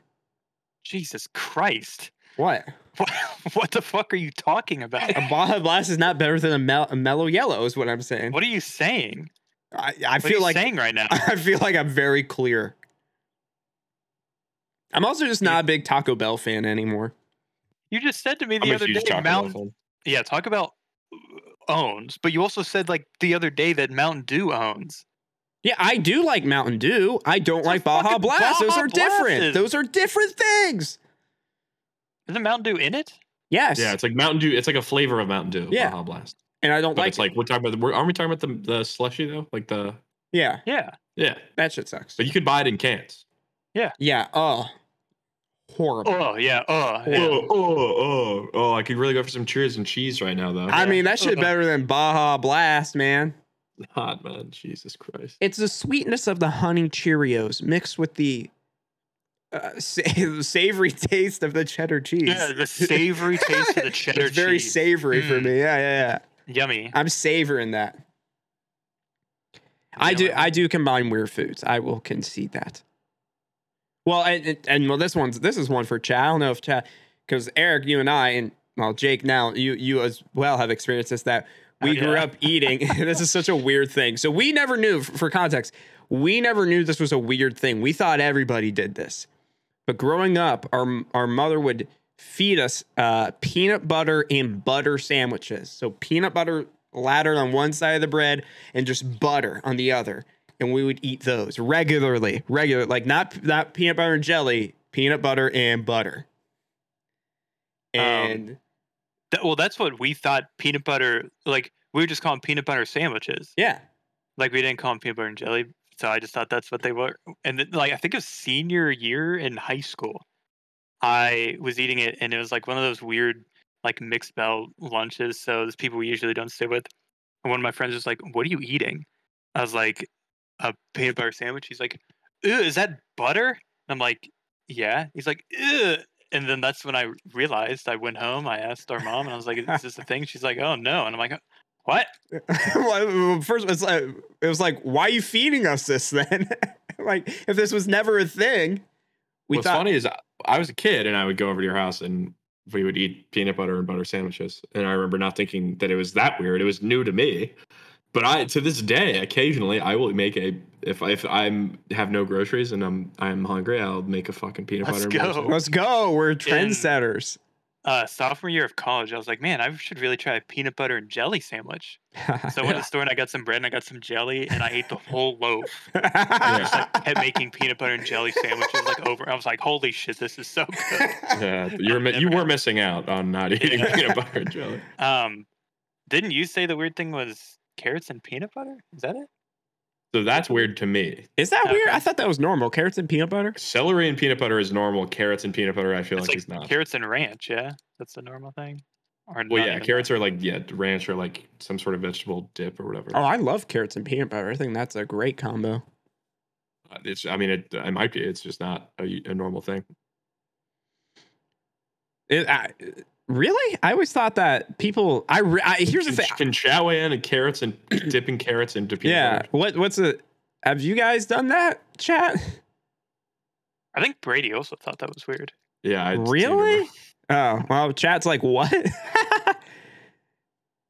Jesus Christ! What? What, what the fuck are you talking about? A Baja Blast is not better than a, mel- a Mellow Yellow, is what I'm saying. What are you saying? I, I What are feel you like saying right now? I feel like I'm very clear. I'm also just not a big Taco Bell fan anymore. You just said to me I'm the other day, Taco Mountain. Yeah, talk about owns, but you also said like the other day that Mountain Dew owns. Yeah, I do like Mountain Dew. I don't It's like Baja fucking Blast. Those Baja are different. Is- Those are different things. Isn't Mountain Dew in it? Yes. Yeah, it's like Mountain Dew. It's like a flavor of Mountain Dew. Yeah. Baja Blast. and I don't But like it's like we're talking about. The, we're, aren't we talking about the the slushy though? Like the Yeah, Yeah. yeah. that shit sucks. But you could buy it in cans. Yeah. Yeah. Oh, horrible. Oh yeah. Oh yeah. Oh, oh, oh, oh! I could really go for some Cheers and cheese right now, though. I Yeah. mean, that shit better than Baja Blast, man. Hot man, Jesus Christ! It's the sweetness of the honey Cheerios mixed with the uh, sa- savory taste of the cheddar cheese. Yeah, the savory taste of the cheddar cheese. it's very cheese. savory for Mm. me. Yeah, yeah, yeah. Yummy. I'm savoring that. I do. Yummy. I do combine weird foods. I will concede that. Well, and, and, well, this one's this is one for Chad. I don't know if Chad, because Eric, you and I, and well, Jake, now you you as well have experienced this that we Oh, grew up eating. this is such a weird thing. So we never knew. For context, we never knew this was a weird thing. We thought everybody did this, but growing up, our our mother would feed us uh, peanut butter and butter sandwiches. So peanut butter laddered on one side of the bread and just butter on the other. And we would eat those regularly, regular, like not not peanut butter and jelly, peanut butter and butter. Um, And That- well, that's what we thought peanut butter. Like we would just call them peanut butter sandwiches. yeah, Like we didn't call them peanut butter and jelly. So I just thought that's what they were. And then, like I think of senior year in high school, I was eating it, and it was like one of those weird like mixed bell lunches. So there's people we usually don't sit with. And one of my friends was like, "What are you eating?" I was like, "A peanut butter sandwich." He's like, "Is that butter?" And I'm like, "Yeah." He's like, Ew. And then that's when I realized. I went home. I asked our mom, and I was like, "Is this a thing?" She's like, "Oh no." And I'm like, oh, "What?" Well, first it's like, it was like, why are you feeding us this then? like, if this was never a thing, we What's thought. funny is I- I was a kid and I would go over to your house and we would eat peanut butter and butter sandwiches. And I remember not thinking that it was that weird. It was new to me. But I to this day, occasionally I will make a if if I'm have no groceries and I'm I'm hungry, I'll make a fucking peanut Let's butter. and butter go. sandwich. Let's go. We're trendsetters. Uh, sophomore year of college, I was like, man, I should really try a peanut butter and jelly sandwich. So I went to the store and I got some bread and I got some jelly and I ate the whole loaf. I just like kept making peanut butter and jelly sandwiches like over. I was like, holy shit, this is so good. Yeah, you were you were missing out on not eating Yeah. peanut butter and jelly. Um, didn't you say the weird thing was carrots and peanut butter? Is that it? So that's weird to me. Is that weird? I thought that was normal. Carrots and peanut butter. Celery and peanut butter is normal. Carrots and peanut butter, I feel like, like is not. carrots and ranch. Yeah, that's the normal thing. Or well, yeah, carrots that? are like yeah, ranch or like some sort of vegetable dip or whatever. Oh, I love carrots and peanut butter. I think that's a great combo. Uh, It's I mean it, it might be. It's just not a, a normal thing. It, I, Really? I always thought that people. I, re- I here's the thing. Been chowing and carrots and dipping carrots into peanut Yeah. butter. What what's it? Have you guys done that, chat? I think Brady also thought that was weird. Yeah. I Really? Oh well, chat's like what?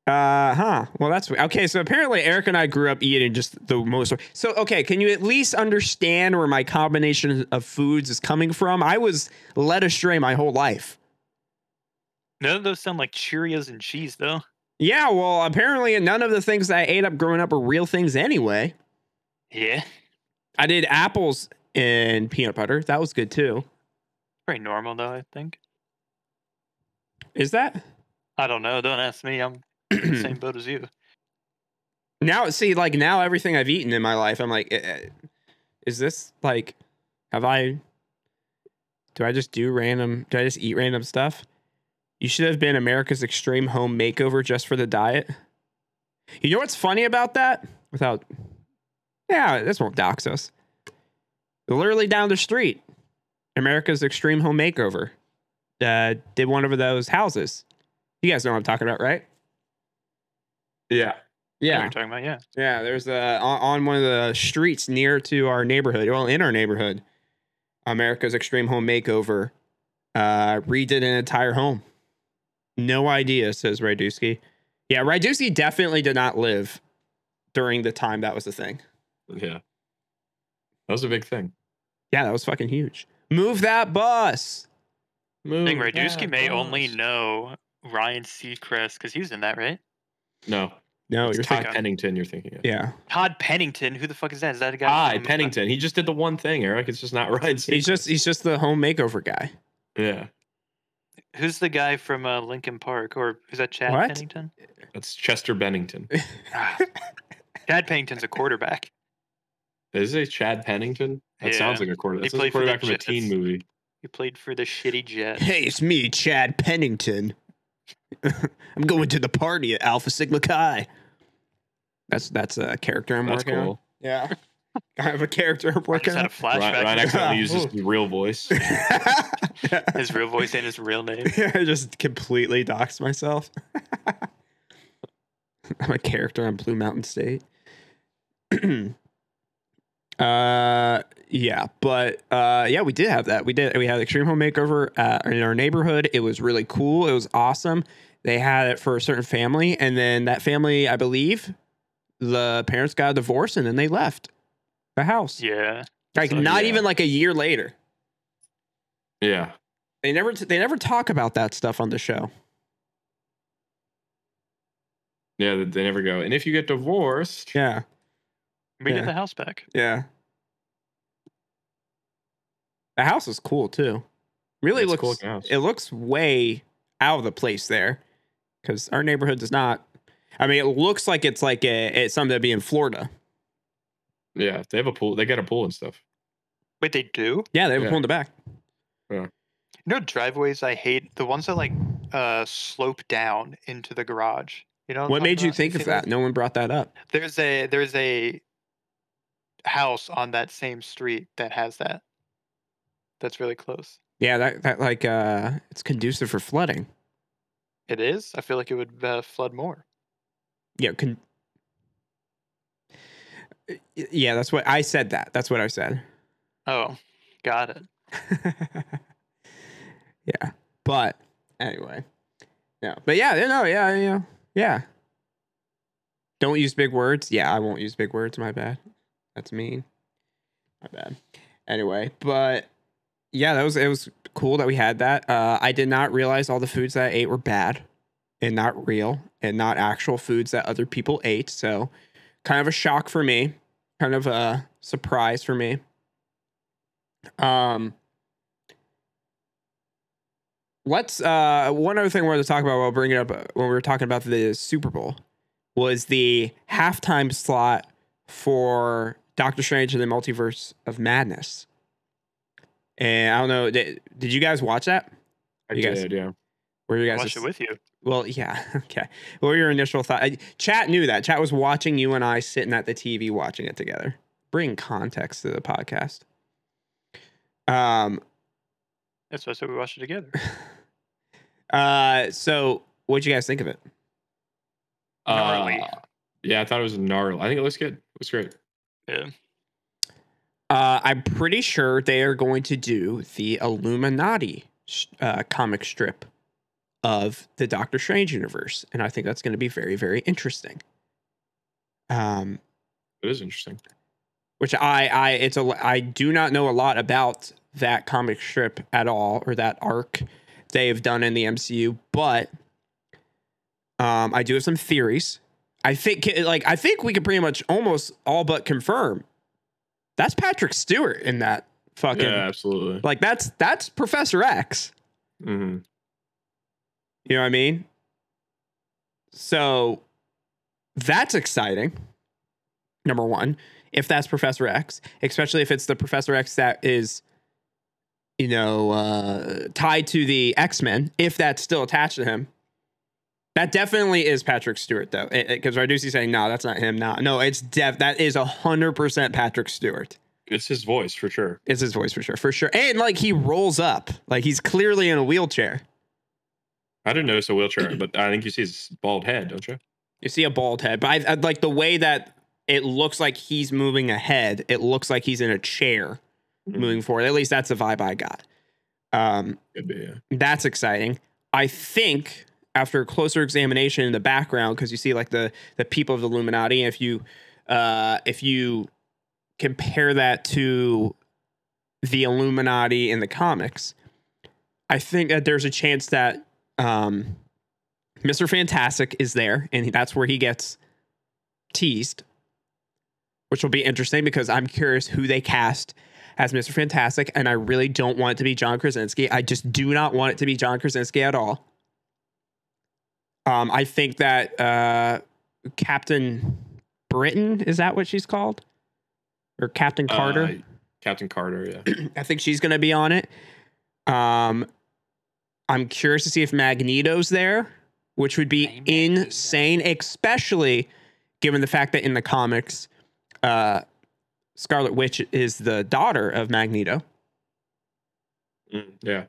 uh huh. Well, that's okay. So apparently, Eric and I grew up eating just the most. So okay, can you at least understand where my combination of foods is coming from? I was led astray my whole life. None of those sound like Cheerios and cheese, though. Yeah, well, apparently none of the things I ate up growing up were real things anyway. Yeah, I did apples and peanut butter. That was good too. pretty normal though. I think. Is that? I don't know. Don't ask me. I'm in the same boat as you. now see like now everything i've eaten in my life i'm like eh, eh, is this like have i do i just do random do i just eat random stuff you should have been america's extreme home makeover just for the diet you know what's funny about that without yeah this won't dox us literally down the street america's extreme home makeover uh, did one of those houses you guys know what i'm talking about right Yeah. I know what you're talking about. Yeah. Yeah, there's a on, on one of the streets near to our neighborhood. Well, in our neighborhood, America's Extreme Home Makeover uh, redid an entire home. No idea, says Rydusky. Yeah, Rydusky definitely did not live during the time that was a thing. Yeah. That was a big thing. Yeah, that was fucking huge. Move that bus. I think Move Rajewski that may only know Ryan Seacrest because he was in that, right? No. No, it's you're Todd thinking. Pennington you're thinking of. Yeah, Todd Pennington. Who the fuck is that? Is that a guy? Hi, from- uh, Pennington. He just did the one thing, Eric. It's just not right. he's just he's just the home makeover guy. Yeah. Who's the guy from uh, Linkin Park? Or is that Chad What? Pennington? That's Chester Bennington. Ah, Chad Pennington's a quarterback. Is it Chad Pennington? That Yeah. sounds like a quarterback. He That's a played for quarterback from a teen movie. He played for the shitty Jets. Hey, it's me, Chad Pennington. I'm going to the party at Alpha Sigma Chi. That's that's a character I'm That's working on. cool. Yeah. I have a character I'm I working just had a on. flashback. Ryan, Ryan to accidentally uses his real voice. his real voice and his real name. I just completely doxed myself. I'm a character on Blue Mountain State. uh yeah, but uh yeah, we did have that. We did we had Extreme Home Makeover uh, in our neighborhood. It was really cool. It was awesome. They had it for a certain family and then that family, I believe, the parents got a divorce and then they left the house. Yeah. Like So, not yeah. even like a year later. yeah. They never they never talk about that stuff on the show. Yeah, they- they never go. And if you get divorced, Yeah. We Yeah. get the house back. Yeah. The house is cool too. Really It's looks cool it looks way out of the place there because our neighborhood does not. I mean, it looks like it's like a, it's something to be in Florida. Yeah, they have a pool. They got a pool and stuff. Wait, they do? Yeah, they have a Yeah. pool in the back. You know driveways I hate? The ones that like uh slope down into the garage. You know What I'm made talking you about? think seen of that? those? No one brought that up. There's a there's a house on that same street that has that. That's really close. Yeah, that that like uh, it's conducive for flooding. It is. I feel like it would uh, flood more. Yeah, con- Y- yeah, that's what I said. That that's what I said. Oh, got it. yeah. But anyway. Yeah. But yeah, know, yeah, yeah. Yeah. Don't use big words. Yeah, I won't use big words. My bad. That's mean. My bad. Anyway, but yeah, that was it was cool that we had that. Uh I did not realize all the foods that I ate were bad and not real and not actual foods that other people ate. So kind of a shock for me. Kind of a surprise for me. Um let's uh one other thing I wanted to talk about while bringing up uh, when we were talking about the Super Bowl was the halftime slot for Doctor Strange and the Multiverse of Madness. And I don't know, did, did you guys watch that? I You guys- did, yeah. Were you guys Watch it with you. Well, yeah, okay. What were your initial thoughts? Chat knew that. Chat was watching you and I sitting at the TV watching it together. Bring context to the podcast. Um, That's why I said we watched it together. Uh, so what'd you guys think of it? Gnarly. Uh, yeah, I thought it was gnarly. I think it looks good. It looks great. Yeah. Uh, I'm pretty sure they are going to do the Illuminati uh, comic strip of the Doctor Strange universe, and I think that's going to be very, very interesting. Um, It is interesting. which I, I, it's a, I do not know a lot about that comic strip at all or that arc they have done in the MCU, but um, I do have some theories. I think, like, I think we can pretty much almost all but confirm that's Patrick Stewart in that fucking Yeah, absolutely. like that's that's Professor X. hmm You know what I mean? So that's exciting. Number one, if that's Professor X, especially if it's the Professor X that is, you know, uh, tied to the X Men, if that's still attached to him. That definitely is Patrick Stewart, though, because Rarduzzi's saying no, that's not him. No, no, it's def. That is hundred percent Patrick Stewart. It's his voice for sure. It's his voice for sure, for sure, and like he rolls up, like he's clearly in a wheelchair. I didn't notice a wheelchair, but I think you see his bald head, don't you? You see a bald head, but I, I like the way that it looks like he's moving ahead. It looks like he's in a chair Mhm. moving forward. At least that's the vibe I got. Um, be. Yeah. that's exciting. I think after a closer examination in the background, because you see like the the people of the Illuminati, if you uh, if you compare that to the Illuminati in the comics, I think that there's a chance that um, Mr. Fantastic is there, and that's where he gets teased, which will be interesting because I'm curious who they cast as Mr. Fantastic, and I really don't want it to be John Krasinski. I just do not want it to be John Krasinski at all. Um, I think that uh, Captain Britain is that what she's called, or Captain Carter? Uh, Captain Carter, yeah. I think she's going to be on it. Um, I'm curious to see if Magneto's there, which would be Magneto. insane, especially given the fact that in the comics, uh, Scarlet Witch is the daughter of Magneto. Mm, yeah.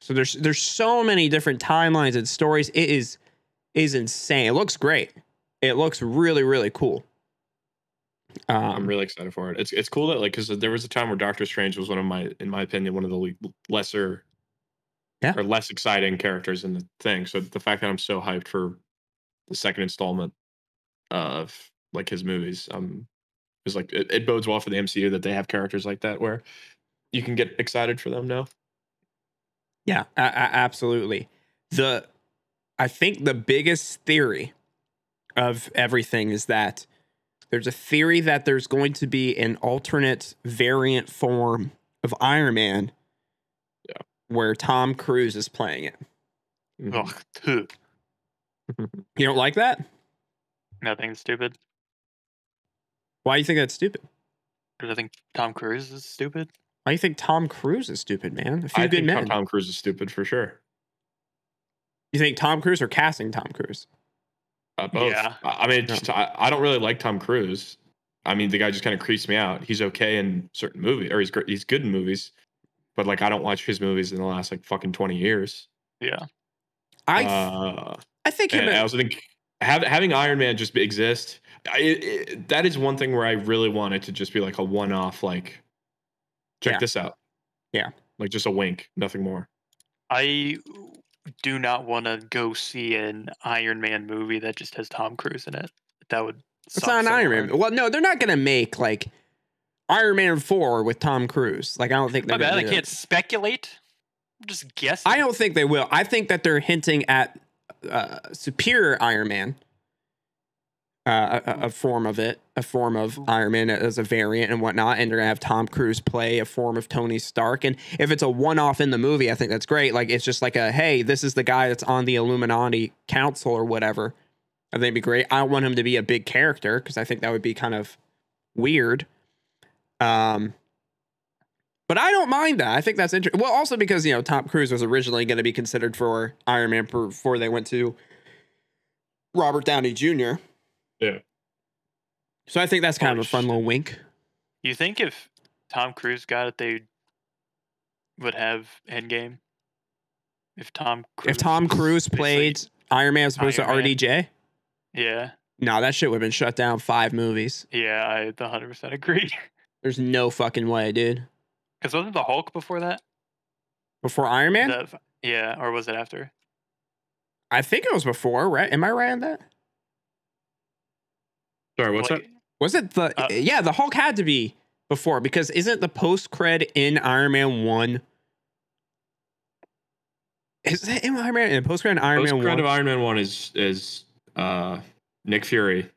So there's there's so many different timelines and stories. It is is insane. It looks great. It looks really really cool. Um, I'm really excited for it. It's it's cool that like because there was a time where Doctor Strange was one of my, in my opinion, one of the le- lesser, Yeah. or less exciting characters in the thing. So the fact that I'm so hyped for the second installment of like his movies, um, is like it, it bodes well for the MCU that they have characters like that where you can get excited for them now. Yeah, a- a- absolutely. The I think the biggest theory of everything is that there's a theory that there's going to be an alternate variant form of Iron Man. Yeah. Where Tom Cruise is playing it. Mhm. You don't like that? Nothing stupid. Why do you think that's stupid? Because I think Tom Cruise is stupid. Why do you think Tom Cruise is stupid, man? A few I good think men. Tom, Tom Cruise is stupid for sure. You think Tom Cruise or casting Tom Cruise? Uh, both. Yeah. I, I mean, just, I, I don't really like Tom Cruise. I mean, the guy just kind of creeps me out. He's okay in certain movies, or he's great. He's good in movies, but like I don't watch his movies in the last like fucking twenty years. Yeah. I uh, I think him and and- I also think have, having Iron Man just exist. I, it, it- that is one thing where I really want it to just be like a one-off. Like, check Yeah. this out. Yeah. Like just a wink, nothing more. I do not want to go see an Iron Man movie that just has Tom Cruise in it. That would. It's not an so Iron hard. Man. Well, no, they're not gonna make like Iron Man four with Tom Cruise. Like I don't think they're bad. I can't speculate. I'm just guessing. I don't think they will. I think that they're hinting at uh, superior Iron Man, uh, a, a- a form of it, a form of Iron Man as a variant and whatnot, and they're gonna have Tom Cruise play a form of Tony Stark. And if it's a one-off in the movie, I think that's great. Like it's just like a hey, this is the guy that's on the Illuminati Council or whatever. I think it'd be great. I don't want him to be a big character because I think that would be kind of weird. Um, but I don't mind that. I think that's interesting. Well, also because you know Tom Cruise was originally going to be considered for Iron Man before they went to Robert Downey Jr. Yeah. So I think that's kind of a fun shit. little wink. You think if Tom Cruise got it, they would have Endgame? If Tom Cruise If Tom Cruise played Iron Man as opposed Iron to Man. RDJ, yeah, no, that shit would have been shut down five movies. yeah, I 100 percent agree. There's no fucking way, dude. Because wasn't the Hulk before that? Before Iron Man, The- yeah, or was it after? I think it was before, right? Am I right on that? Sorry, what's Like, that? Was it the? Uh, yeah, the Hulk had to be before because isn't the post cred in Iron Man one? Is that in Iron Man? In post cred in Iron Post Man credit one? of Iron Man one is is uh Nick Fury.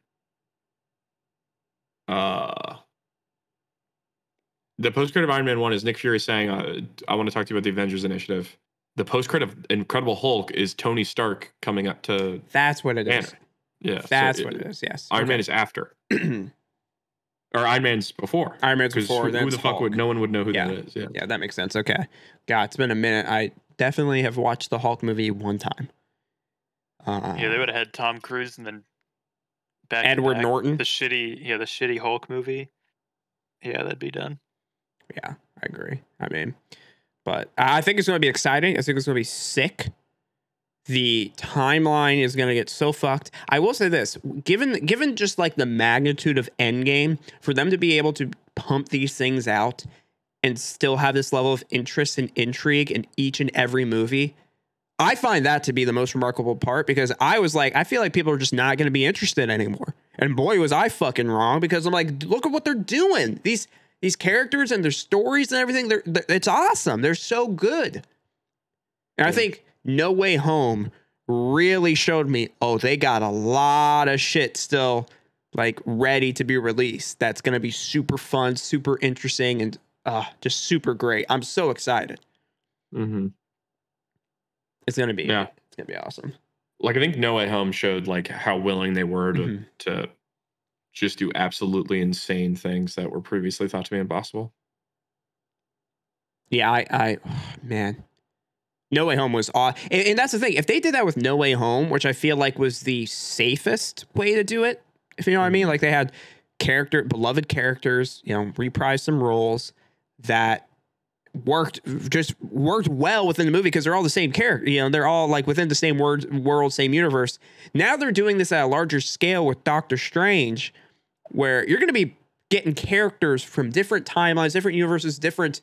Uh the post credit of Iron Man one is Nick Fury saying, uh, "I want to talk to you about the Avengers Initiative." The post credit of Incredible Hulk is Tony Stark coming up to That's what it is. Banner. yeah. so That's it- what it is. Yes. Iron Okay. Man is after, or Iron Man's before. Iron Man's before. who, who it's the fuck would no one would know who Yeah. that is? Yeah. Yeah, that makes sense. Okay. God, it's been a minute. I definitely have watched the Hulk movie one time. Uh, yeah, they would have had Tom Cruise and then back Edward back Norton. the shitty, yeah, the shitty Hulk movie. Yeah, that'd be done. Yeah, I agree. I mean, but I think it's going to be exciting. I think it's going to be sick. The timeline is going to get so fucked. I will say this: given given just like the magnitude of Endgame, for them to be able to pump these things out and still have this level of interest and intrigue in each and every movie, I find that to be the most remarkable part because I was like, I feel like people are just not going to be interested anymore. And boy, was I fucking wrong because I'm like, look at what they're doing. These these characters and their stories and everything, they're, they're it's awesome. They're so good. And I think No Way Home really showed me, oh, they got a lot of shit still like ready to be released. That's going to be super fun, super interesting, and uh, just super great. I'm so excited. Mm-hmm. It's going to be, Yeah. it's going to be awesome. Like I think No Way Home showed like how willing they were to Mhm. to just do absolutely insane things that were previously thought to be impossible. Yeah, I, I, man, No Way Home was aw and, and that's the thing. If they did that with No Way Home, which I feel like was the safest way to do it, if you know what I mean, mm-hmm. like they had character, beloved characters, you know, reprise some roles that worked just worked well within the movie because they're all the same character. You know, they're all like within the same word world, same universe. Now they're doing this at a larger scale with Doctor Strange, where you're going to be getting characters from different timelines, different universes, different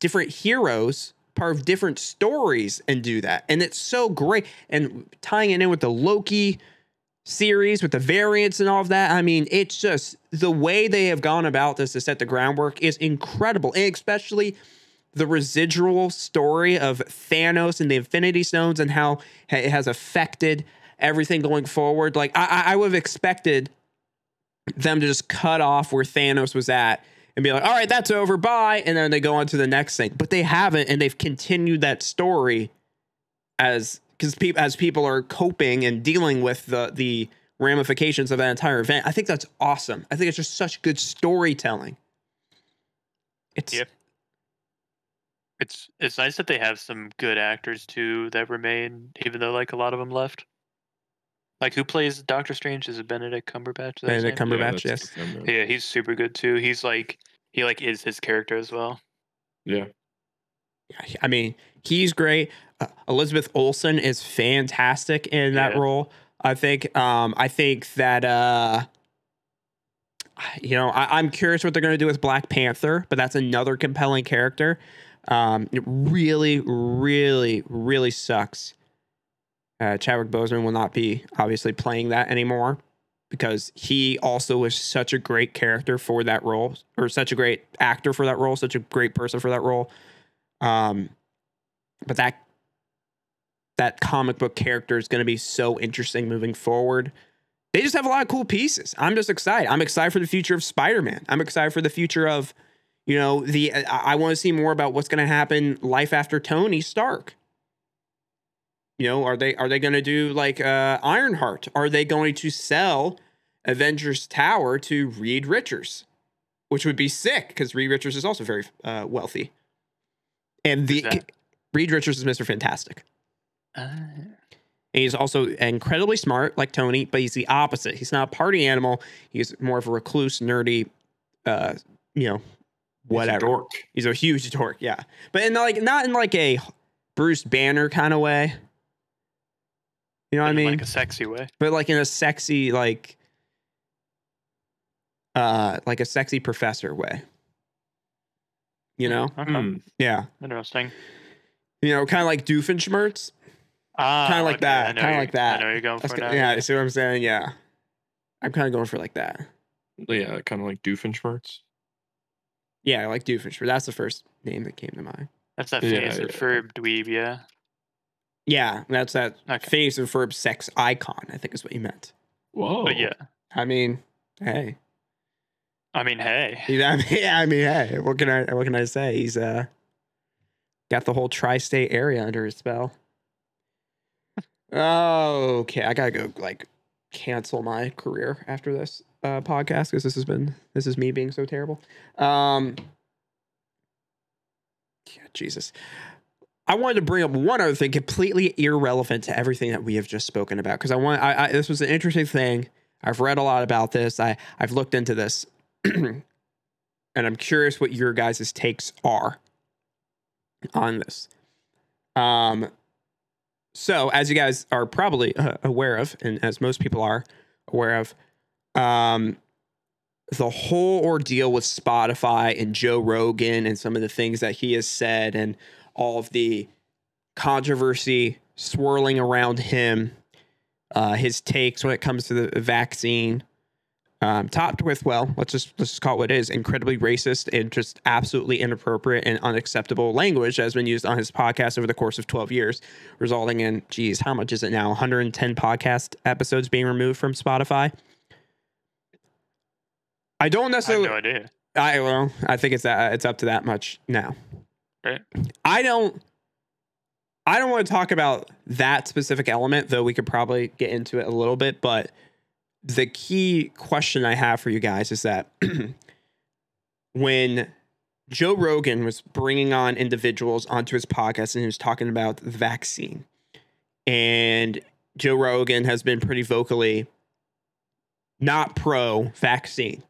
different heroes, part of different stories, and do that. And it's so great. And tying it in with the Loki series, with the variants and all of that. I mean, it's just the way they have gone about this to set the groundwork is incredible. And especially the residual story of Thanos and the Infinity Stones and how it has affected everything going forward. Like I, I- I would have expected them to just cut off where Thanos was at and be like, all right, that's over, bye. And then they go on to the next thing. But they haven't, and they've continued that story as because people as people are coping and dealing with the the ramifications of that entire event. I think that's awesome. I think it's just such good storytelling. It's. It's it's nice that they have some good actors too that remain, even though like a lot of them left. Like who plays Doctor Strange? Is it Benedict Cumberbatch? Is that his Benedict name? Cumberbatch, Yeah, yes. that's- Yeah, he's super good too. He's like he like is his character as well. yeah. I mean, he's great. Uh, Elizabeth Olsen is fantastic in that Yeah. role. I think. Um, I think that. Uh, you know, I, I'm curious what they're going to do with Black Panther, but that's another compelling character. Um, it really, really, really sucks. Uh, Chadwick Boseman will not be obviously playing that anymore because he also was such a great character for that role, or such a great actor for that role, such a great person for that role. Um, but that that comic book character is going to be so interesting moving forward. They just have a lot of cool pieces. I'm just excited. I'm excited for the future of Spider-Man. I'm excited for the future of, you know, the. I, I want to see more about what's going to happen life after Tony Stark. You know, are they are they going to do like uh, Ironheart? Are they going to sell Avengers Tower to Reed Richards, which would be sick because Reed Richards is also very uh, wealthy. And the? Reed Richards is Mr. Fantastic. Uh, And he's also incredibly smart, like Tony, but he's the opposite. He's not a party animal. He's more of a recluse, nerdy, uh, you know, He's a whatever. dork. He's a huge dork, yeah. But in like not in like a Bruce Banner kind of way. You know what I mean? like a sexy way. but like in a sexy like uh like a sexy professor way. You know? Okay. Hmm. Yeah. Interesting. You know, kind of like Doofenshmirtz. Ah, Kinda like okay, that, I kinda like that. I know you're going That's for that. yeah, you see what I'm saying? Yeah. I'm kind of going for like that. Yeah, kind of like Doofenshmirtz. Yeah, I like Doofenshmirtz. That's the first name that came to mind. That's that Yeah, Phineas and yeah. Ferb dweeb, yeah. Yeah, that's that Okay. Phineas and Ferb sex icon, I think is what you meant. Whoa. But yeah, I mean, hey. I mean, hey, You know, I mean, yeah, I mean, hey, what can I what can I say? He's uh got the whole tri-state area under his spell. Oh, okay. I gotta go like cancel my career after this uh podcast because this has been this is me being so terrible. Um yeah, Jesus. I wanted to bring up one other thing completely irrelevant to everything that we have just spoken about because I want I, I this was an interesting thing. I've read a lot about this. I I've looked into this. and I'm curious what your guys' takes are on this. Um, so, as you guys are probably uh, aware of, and as most people are aware of, um, the whole ordeal with Spotify and Joe Rogan and some of the things that he has said and all of the controversy swirling around him, uh, his takes when it comes to the vaccine, um, topped with well, let's just let's just call it what it is, incredibly racist and just absolutely inappropriate and unacceptable language that has been used on his podcast over the course of 12 years, resulting in, geez, how much is it now? 110 podcast episodes being removed from Spotify. I don't I have necessarily. no idea. I well, I think it's that it's up to that much now. Right. I don't. I don't want to talk about that specific element, though we could probably get into it a little bit. But the key question I have for you guys is that when Joe Rogan was bringing on individuals onto his podcast and he was talking about the vaccine, and Joe Rogan has been pretty vocally not pro vaccine.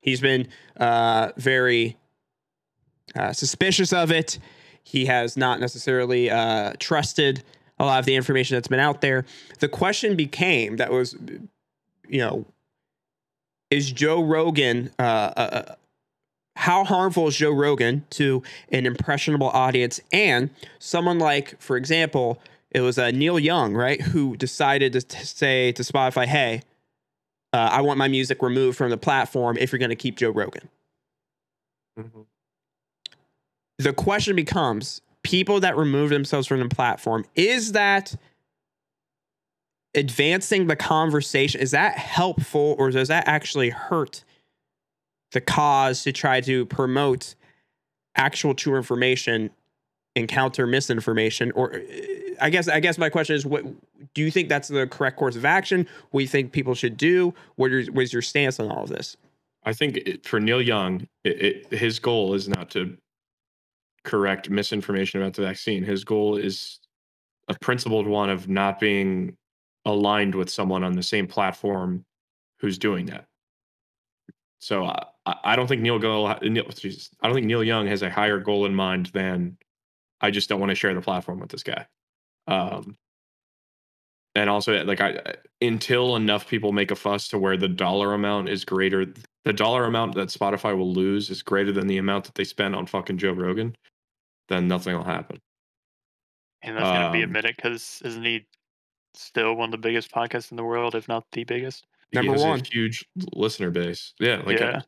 He's been uh, very uh, suspicious of it. He has not necessarily uh, trusted a lot of the information that's been out there. The question became that was, you know, is Joe Rogan, uh, uh, how harmful is Joe Rogan to an impressionable audience and someone like, for example, it was uh, Neil Young, right, who decided to t- say to Spotify, hey, uh, I want my music removed from the platform if you're going to keep Joe Rogan. Mhm. The question becomes people that remove themselves from the platform, is that advancing the conversation? Is that helpful or does that actually hurt the cause to try to promote actual true information and counter misinformation? Or I guess I guess my question is what do you think that's the correct course of action? What do you think people should do? What is, what is your stance on all of this? I think it, for Neil Young, it, it, his goal is not to correct misinformation about the vaccine. His goal is a principled one of not being aligned with someone on the same platform who's doing that. So I, I I don't think Neil Go, Neil, Jesus, I don't think Neil Young has a higher goal in mind than I just don't want to share the platform with this guy. Um, and also like I until enough people make a fuss to where the dollar amount is greater the dollar amount that Spotify will lose is greater than the amount that they spend on fucking Joe Rogan, then nothing will happen. And that's gonna be a minute because isn't he still one of the biggest podcasts in the world, if not the biggest? He Number has a one. huge listener base. Yeah, like Yeah.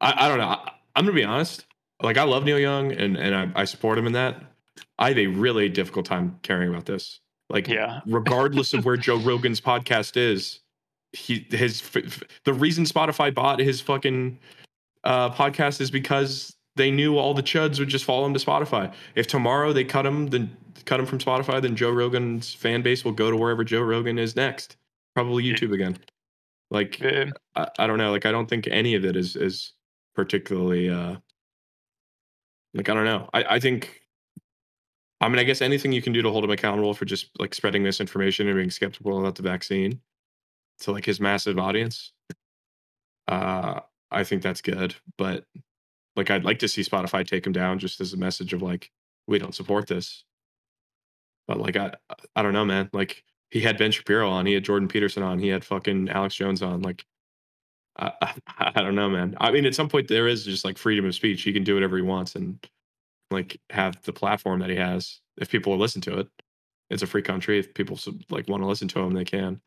I, I, I don't know. I, I'm gonna be honest. Like I love Neil Young and and I, I support him in that. I have a really difficult time caring about this. Like Yeah. regardless of where Joe Rogan's podcast is, he his f- f- the reason Spotify bought his fucking uh, podcast is because they knew all the chuds would just follow him to Spotify. If tomorrow they cut him, then cut him from Spotify, then Joe Rogan's fan base will go to wherever Joe Rogan is next, probably YouTube again. Like Yeah. I, I don't know, like I don't think any of it is is particularly uh like I don't know. I I think. I mean, I guess anything you can do to hold him accountable for just like spreading misinformation and being skeptical about the vaccine to like his massive audience. Uh, I think that's good, but like I'd like to see Spotify take him down just as a message of like we don't support this. But like I I don't know, man. Like he had Ben Shapiro on, he had Jordan Peterson on, he had fucking Alex Jones on. Like I, I, I don't know, man. I mean, at some point there is just like freedom of speech. He can do whatever he wants and like have the platform that he has. If people will listen to it, it's a free country. If people like want to listen to him, they can.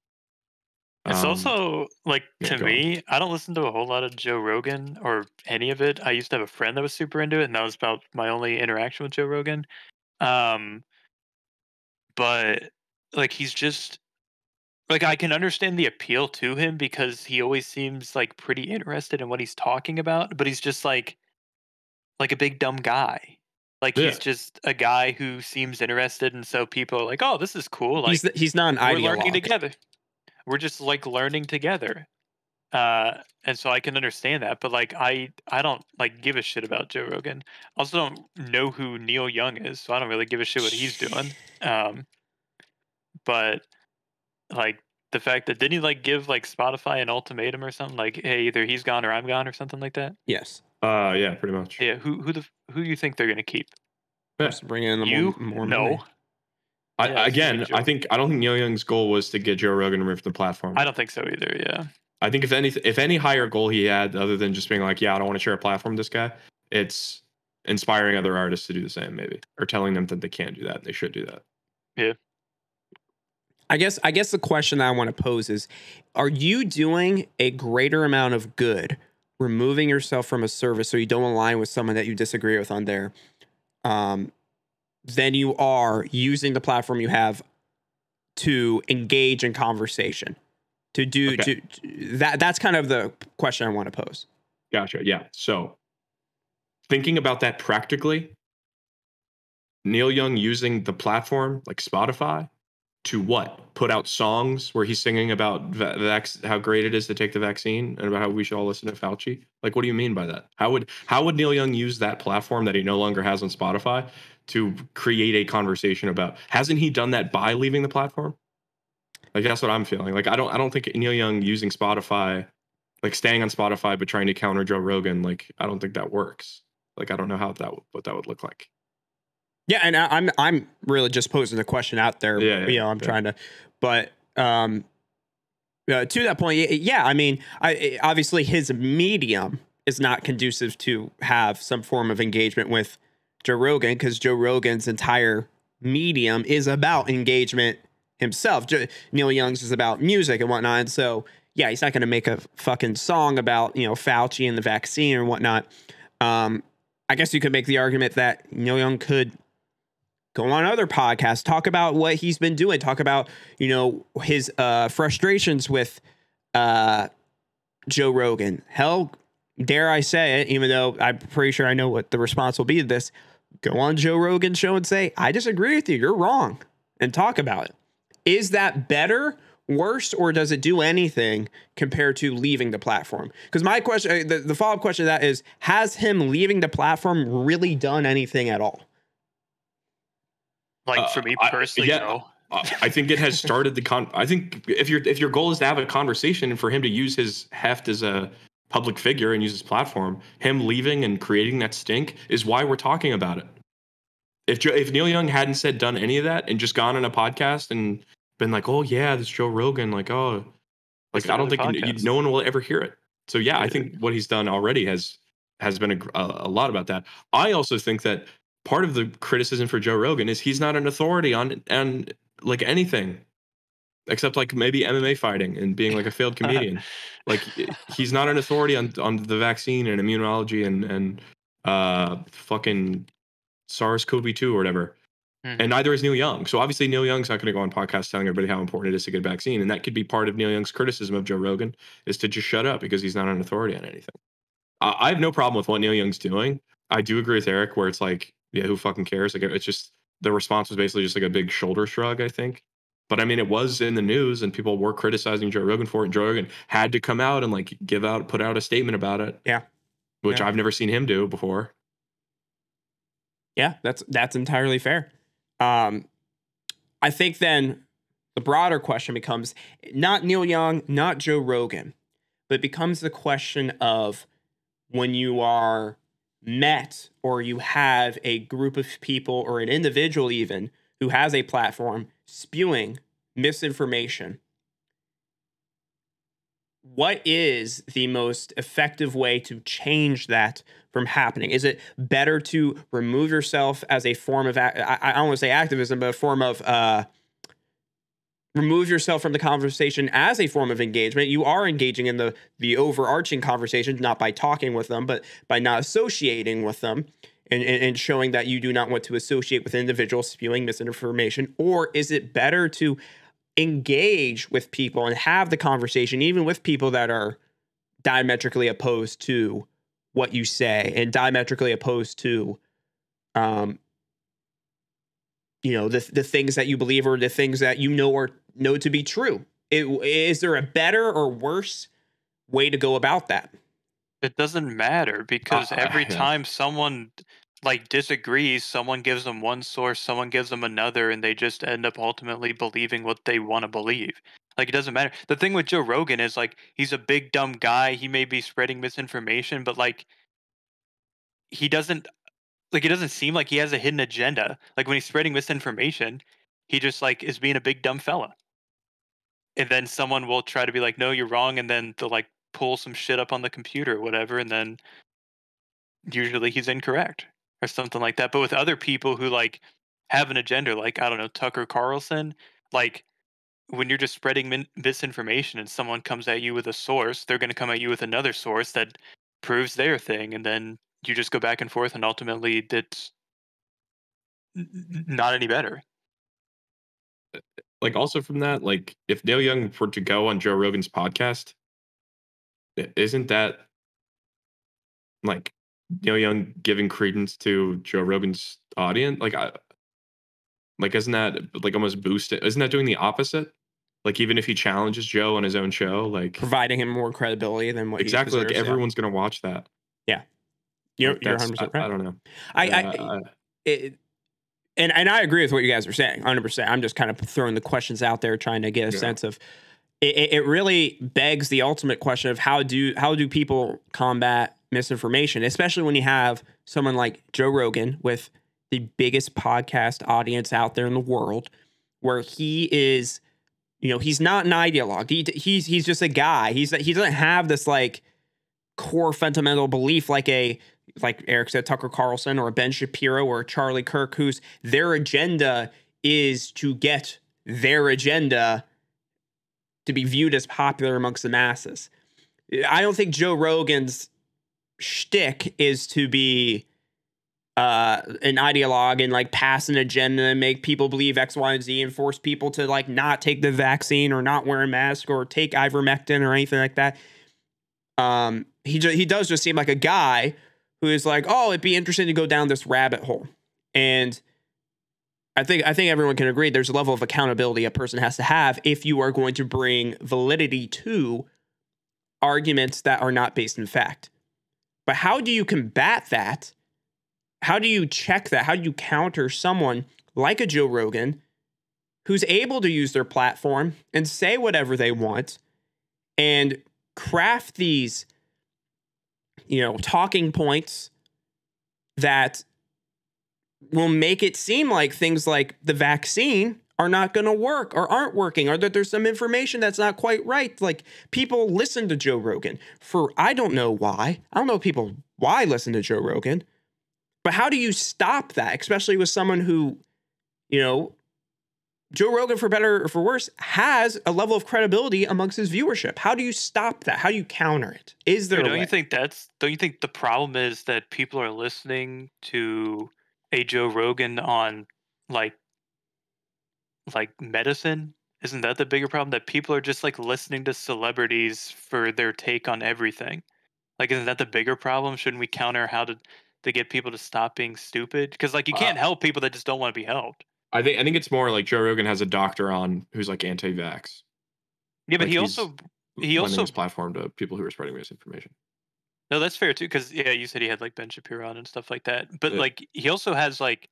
It's Um, also like yeah, to go on. me, I don't listen to a whole lot of Joe Rogan or any of it. I used to have a friend that was super into it, and that was about my only interaction with Joe Rogan. Um, but like he's just like I can understand the appeal to him because he always seems like pretty interested in what he's talking about, but he's just like like a big dumb guy. Like Yeah. he's just a guy who seems interested, and so people are like, "Oh, this is cool." Like he's he's not an we're learning together. We're just like learning together. Uh, and so I can understand that, but like I I don't like give a shit about Joe Rogan. I also don't know who Neil Young is, so I don't really give a shit what he's doing. Um, but like the fact that didn't he like give like Spotify an ultimatum or something like, hey, either he's gone or I'm gone or something like that? Yes. Uh yeah, pretty much. Yeah, who who the f- who you think they're gonna keep? Yeah. Just bring in the you more, more no, money. I, Yeah, again, I think I don't think Neil Young's goal was to get Joe Rogan removed from the platform. I don't think so either. Yeah, I think if any if any higher goal he had other than just being like, yeah, I don't want to share a platform with this guy, it's inspiring other artists to do the same, maybe, or telling them that they can't do that and they should do that. Yeah. I guess I guess the question that I want to pose is are you doing a greater amount of good removing yourself from a service so you don't align with someone that you disagree with on there um, than you are using the platform you have to engage in conversation to do Okay. to, to- that that's kind of the question I want to pose. Gotcha. Yeah. So thinking about that practically, Neil Young using the platform like Spotify to what? Put out songs where he's singing about vac- how great it is to take the vaccine and about how we should all listen to Fauci. Like, what do you mean by that? How would how would Neil Young use that platform that he no longer has on Spotify to create a conversation about? Hasn't he done that by leaving the platform? Like that's what I'm feeling. Like I don't I don't think Neil Young using Spotify like staying on Spotify but trying to counter Joe Rogan, like I don't think that works. Like I don't know how that would- what that would look like. Yeah, and I, I'm I'm really just posing the question out there. Yeah, yeah, you know, I'm yeah. trying to, but um, uh, to that point, yeah, I mean, I obviously his medium is not conducive to have some form of engagement with Joe Rogan because Joe Rogan's entire medium is about engagement himself. Neil Young's is about music and whatnot. And so, yeah, he's not going to make a fucking song about you know Fauci and the vaccine or whatnot. Um, I guess you could make the argument that Neil Young could go on other podcasts, talk about what he's been doing, talk about, you know, his uh, frustrations with uh, Joe Rogan. Hell, dare I say it, even though I'm pretty sure I know what the response will be to this. Go on Joe Rogan's show and say, I disagree with you. You're wrong. And talk about it. Is that better, worse, or does it do anything compared to leaving the platform? Because my question, uh, the, the follow up question to that is Has him leaving the platform really done anything at all? like Uh, for me I- personally, yeah. no. Uh, I think it has started the con. I think if your if your goal is to have a conversation and for him to use his heft as a public figure and use his platform, him leaving and creating that stink is why we're talking about it. If Joe, if Neil Young hadn't said done any of that and just gone on a podcast and been like, oh yeah, this Joe Rogan, like oh, like I don't think you- no one will ever hear it. So yeah, I think what he's done already has has been a, a, a lot about that. I also think that part of the criticism for Joe Rogan is he's not an authority on on like anything except like maybe MMA fighting and being like a failed comedian. like he's not an authority on on the vaccine and immunology and and uh fucking SARS-CoV-2 or whatever. Mhm. And neither is Neil Young. So obviously Neil Young's not going to go on podcasts telling everybody how important it is to get a vaccine. And that could be part of Neil Young's criticism of Joe Rogan is to just shut up because he's not an authority on anything. I I have no problem with what Neil Young's doing. I do agree with Eric where it's like, yeah, who fucking cares? Like it's just the response was basically just like a big shoulder shrug, I think. But I mean, it was in the news and people were criticizing Joe Rogan for it. And Joe Rogan had to come out and like give out, put out a statement about it. Yeah. Which Yeah. I've never seen him do before. Yeah, that's that's entirely fair. Um, I think then the broader question becomes not Neil Young, not Joe Rogan, but it becomes the question of when you are met or you have a group of people or an individual even who has a platform spewing misinformation, what is the most effective way to change that from happening? Is it better to remove yourself as a form of, I, don't want to say activism, but a form of, uh, remove yourself from the conversation as a form of engagement? You are engaging in the the overarching conversation not by talking with them but by not associating with them and, and, showing that you do not want to associate with individuals spewing misinformation or is it better to engage with people and have the conversation even with people that are diametrically opposed to what you say and diametrically opposed to um you know the the things that you believe or the things that you know are know to be true. It, is there a better or worse way to go about that? It doesn't matter because Uh, every yeah. time someone like disagrees, someone gives them one source, someone gives them another, and they just end up ultimately believing what they want to believe. Like it doesn't matter. The thing with Joe Rogan is like he's a big dumb guy. He may be spreading misinformation, but like he doesn't like it doesn't seem like he has a hidden agenda. Like when he's spreading misinformation, he just like is being a big dumb fella. And then someone will try to be like, "No, you're wrong," and then they'll like pull some shit up on the computer or whatever, and then usually he's incorrect or something like that. But with other people who like have an agenda, like I don't know Tucker Carlson, like when you're just spreading min- misinformation and someone comes at you with a source, they're going to come at you with another source that proves their thing, and then you just go back and forth, and ultimately n- not any better. Uh, like also from that, like if Neil Young were to go on Joe Rogan's podcast, isn't that like Neil Young giving credence to Joe Rogan's audience? Like, I, like isn't that like almost boosted? Isn't that doing the opposite? Like even if he challenges Joe on his own show, like Providing him more credibility than what exactly, like deserves, yeah. everyone's gonna watch that. You're, Like, you're 100 I, right. I don't know. I, I, Uh, it, and and I agree with what you guys are saying, 100. percent I'm just kind of throwing the questions out there, trying to get a Yeah. sense of. It, it- really begs the ultimate question of how do how do people combat misinformation, especially when you have someone like Joe Rogan with the biggest podcast audience out there in the world, where he is, you know, he's not an ideologue. He, he's he's just a guy. He's he doesn't have this like core fundamental belief like a like Eric said, Tucker Carlson or Ben Shapiro or Charlie Kirk, whose their agenda is to get their agenda to be viewed as popular amongst the masses. I don't think Joe Rogan's shtick is to be uh, an ideologue and like pass an agenda and make people believe X, Y, and Z and force people to like not take the vaccine or not wear a mask or take ivermectin or anything like that. Um, he ju- he does just seem like a guy who is like, oh, it'd be interesting to go down this rabbit hole. And I think I think everyone can agree there's a level of accountability a person has to have if you are going to bring validity to arguments that are not based in fact. But how do you combat that? How do you check that? How do you counter someone like a Joe Rogan who's able to use their platform and say whatever they want and craft these you know, talking points that will make it seem like things like the vaccine are not going to work or aren't working or that there's some information that's not quite right. Like people listen to Joe Rogan for I don't know why. I don't know people why listen to Joe Rogan. But how do you stop that, especially with someone who, you know, Joe Rogan, for better or for worse, has a level of credibility amongst his viewership. How do you stop that? How do you counter it? Is there Dude, a don't you think that's don't you think the problem is that people are listening to a Joe Rogan on like like medicine? Isn't that the bigger problem that people are just like listening to celebrities for their take on everything? Like isn't that the bigger problem? Shouldn't we counter how to to get people to stop being stupid? Cuz like you Uh, can't help people that just don't want to be helped. I think I think it's more like Joe Rogan has a doctor on who's like anti-vax. Yeah, but Like, he also he also platform to people who are spreading misinformation. No, that's fair too. Because yeah, you said he had like Ben Shapiro on and stuff like that. But Yeah. like he also has like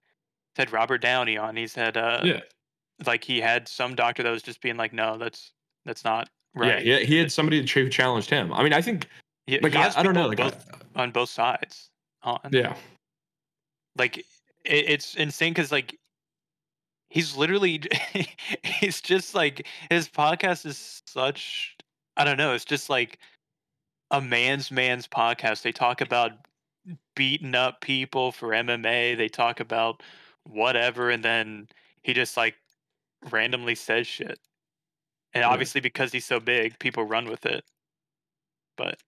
had Robert Downey on. He's had uh yeah, like he had some doctor that was just being like, no, that's that's not right. yeah. He, he had somebody ch- challenged him. I mean, I think He, like he I, I don't know, like both, I- on both sides. On yeah, like it, it's insane because like he's literally he's just like his podcast is such I don't know, it's just like a man's man's podcast. They talk about beating up people for MMA. They talk about whatever and then he just like randomly says shit. And Yeah. obviously because he's so big, people run with it. But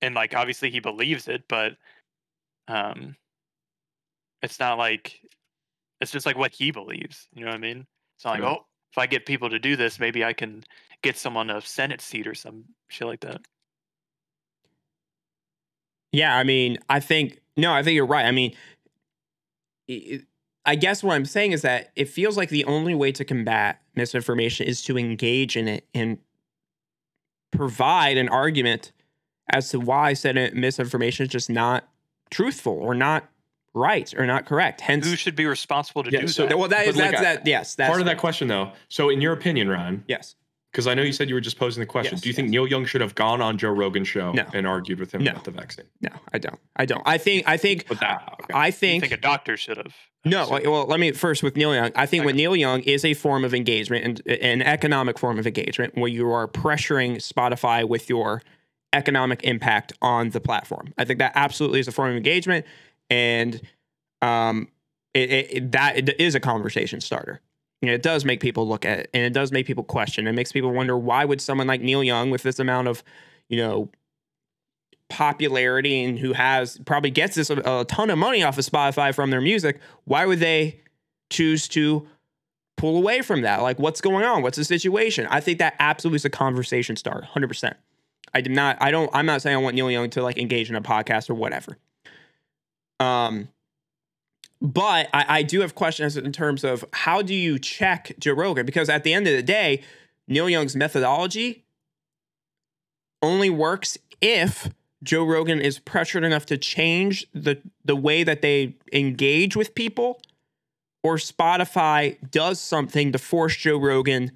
and like obviously he believes it, but um it's not like it's just like what he believes. You know what I mean? It's not like, Yeah. oh, if I get people to do this, maybe I can get someone a Senate seat or some shit like that. Yeah, I mean, I think no, I think you're right. I mean, i- I guess what I'm saying is that it feels like the only way to combat misinformation is to engage in it and provide an argument as to why said misinformation is just not truthful or not right or not correct. Hence, Who should be responsible to Yeah, do so that? well, that is that's that. Yes, that's Part of that question, though. So, in your opinion, Ron? Yes. Because I know you said you were just posing the question, Yes, do you think. Neil Young should have gone on Joe Rogan's show No. and argued with him No. about the vaccine? No, I don't. I don't. I think. I think. But that, okay. I I think. think a doctor should have. No, like, well, let me first with Neil Young. I think with Okay. Neil Young is a form of engagement and an economic form of engagement where you are pressuring Spotify with your economic impact on the platform. I think that absolutely is a form of engagement, and um, it, it, it- that a conversation starter. And it does make people look at it, and it does make people question. It makes people wonder why would someone like Neil Young, with this amount of, you know, popularity and who has probably gets this a, a ton of money off of Spotify from their music, why would they choose to pull away from that? Like, what's going on? What's the situation? I think that absolutely is a conversation hundred percent. I did not. I don't. I'm not saying I want Neil Young to like engage in a podcast or whatever. Um, but I, I do have questions in terms of how do you check Joe Rogan? Because at the end of the day, Neil Young's methodology only works if Joe Rogan is pressured enough to change the the way that they engage with people, or Spotify does something to force Joe Rogan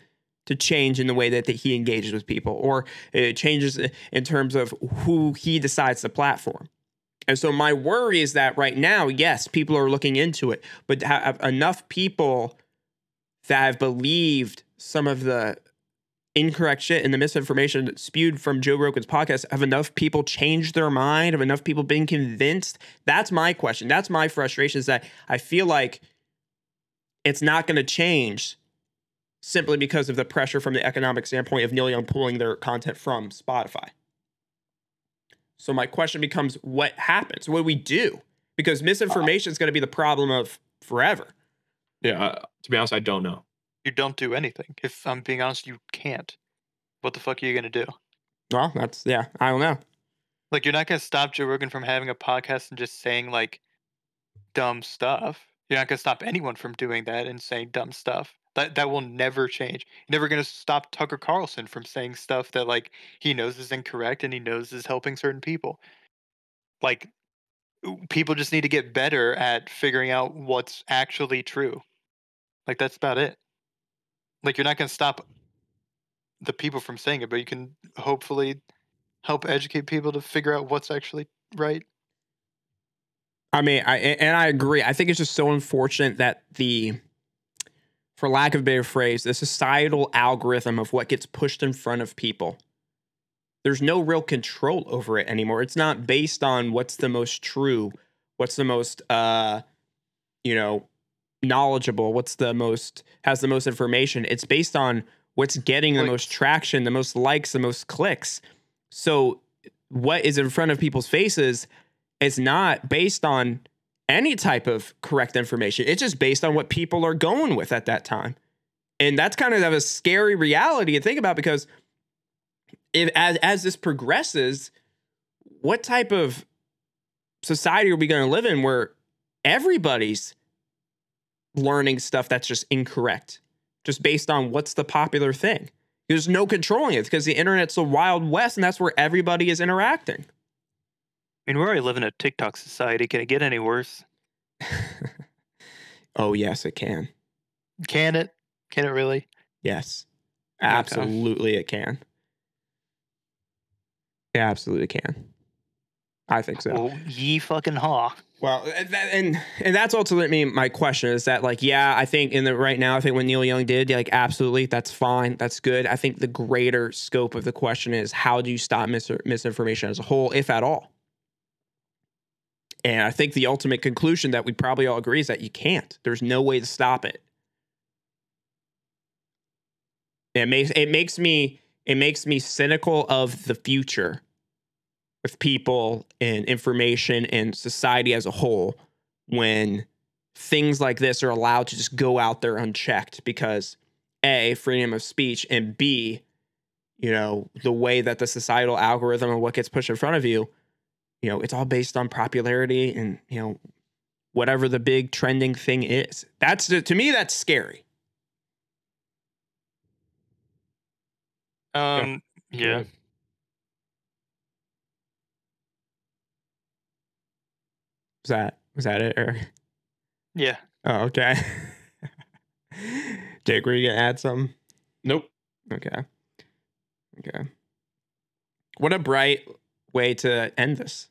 to change in the way that, that he engages with people, or it changes in terms of who he decides to platform. And so my worry is that right now, yes, people are looking into it, but have enough people that have believed some of the incorrect shit and the misinformation spewed from Joe Rogan's podcast have enough people changed their mind? Have enough people been convinced? That's my question. That's my frustration is that I feel like it's not going to change simply because of the pressure from the economic standpoint of Neil Young pulling their content from Spotify. So my question becomes what happens? What do we do? Because misinformation is going to be the problem of forever. yeah, uh, to be honest, I don't know. You don't do anything. If I'm being honest, you can't. What the fuck are you gonna do? Well, that's yeah, I don't know. Like you're not gonna stop Joe Rogan from having a podcast and just saying like dumb stuff. You're not gonna stop anyone from doing that and saying dumb stuff. That that will never change. You're never gonna stop Tucker Carlson from saying stuff that like he knows is incorrect and he knows is helping certain people. Like people just need to get better at figuring out what's actually true. Like that's about it. Like you're not gonna stop the people from saying it, but you can hopefully help educate people to figure out what's actually right. I mean, I and I agree. I think it's just so unfortunate that the, for lack of a better phrase, the societal algorithm of what gets pushed in front of people. There's no real control over it anymore. It's not based on what's the most true, what's the most, uh, you know, knowledgeable, what's the most has the most information. It's based on what's getting the most traction, the most likes, the most clicks. So, what is in front of people's faces is not based on any type of correct information. It's just based on what people are going with at that time. And that's kind of a scary reality to think about because if as as this progresses, what type of society are we going to live in where everybody's learning stuff that's just incorrect, just based on what's the popular thing? There's no controlling it because the internet's a wild west, and that's where everybody is interacting. I mean, we're already living in a TikTok society. Can it get any worse? oh yes, it can. Can it? Can it really? Yes. Okay. Absolutely it can. It absolutely can. I think so. Well, ye fucking haw. Well, and and and that's ultimately my question is that like yeah, I think in the right now, I think when Neil Young did, like absolutely, that's fine, that's good. I think the greater scope of the question is how do you stop mis- misinformation as a whole, if at all? And I think the ultimate conclusion that we probably all agree is that you can't. There's no way to stop it. It makes it makes me it makes me cynical of the future with people and information and society as a whole when things like this are allowed to just go out there unchecked because a freedom of speech and b you know the way that the societal algorithm and what gets pushed in front of you you know it's all based on popularity and you know whatever the big trending thing is that's to me that's scary Um, yeah. was that was that it or Yeah. oh okay jake were you gonna add something Nope. Okay. Okay. What a bright way to end this.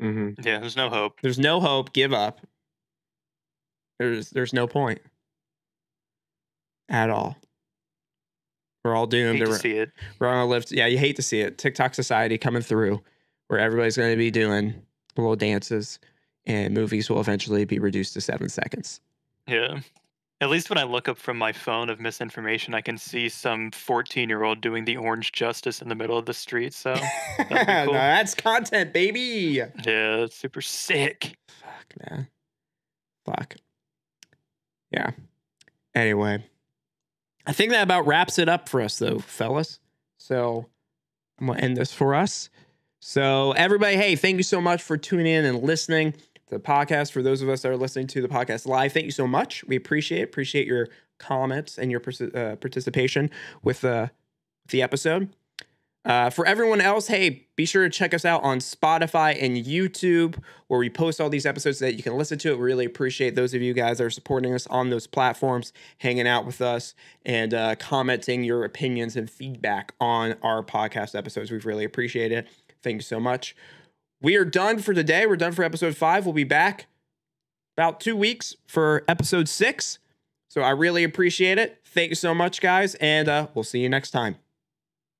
Hmm Yeah. There's no hope. There's no hope. Give up. There's there's no point at all. We're all doomed. Hate to We're, see it. we're on a lift. Yeah, you hate to see it. TikTok society coming through, where everybody's going to be doing little dances, and movies will eventually be reduced to seven seconds. Yeah. At least when I look up from my phone of misinformation, I can see some 14 year old doing the orange justice in the middle of the street. So, cool. Now that's content, baby. yeah, that's super sick. Fuck, man. Fuck. Yeah. Anyway, I think that about wraps it up for us, though, fellas. So I'm going to end this for us. So, everybody, hey, thank you so much for tuning in and listening the podcast. For those of us that are listening to the podcast live, thank you so much. We appreciate it. Appreciate your comments and your uh, participation with uh, the episode. Uh, for everyone else, hey, be sure to check us out on Spotify and YouTube, where we post all these episodes so that you can listen to it. We really appreciate those of you guys that are supporting us on those platforms, hanging out with us, and uh, commenting your opinions and feedback on our podcast episodes. We've really appreciated it. Thank you so much. We are done for today. We're done for episode five. We'll be back about two weeks for episode six. So I really appreciate it. Thank you so much, guys, and uh, we'll see you next time.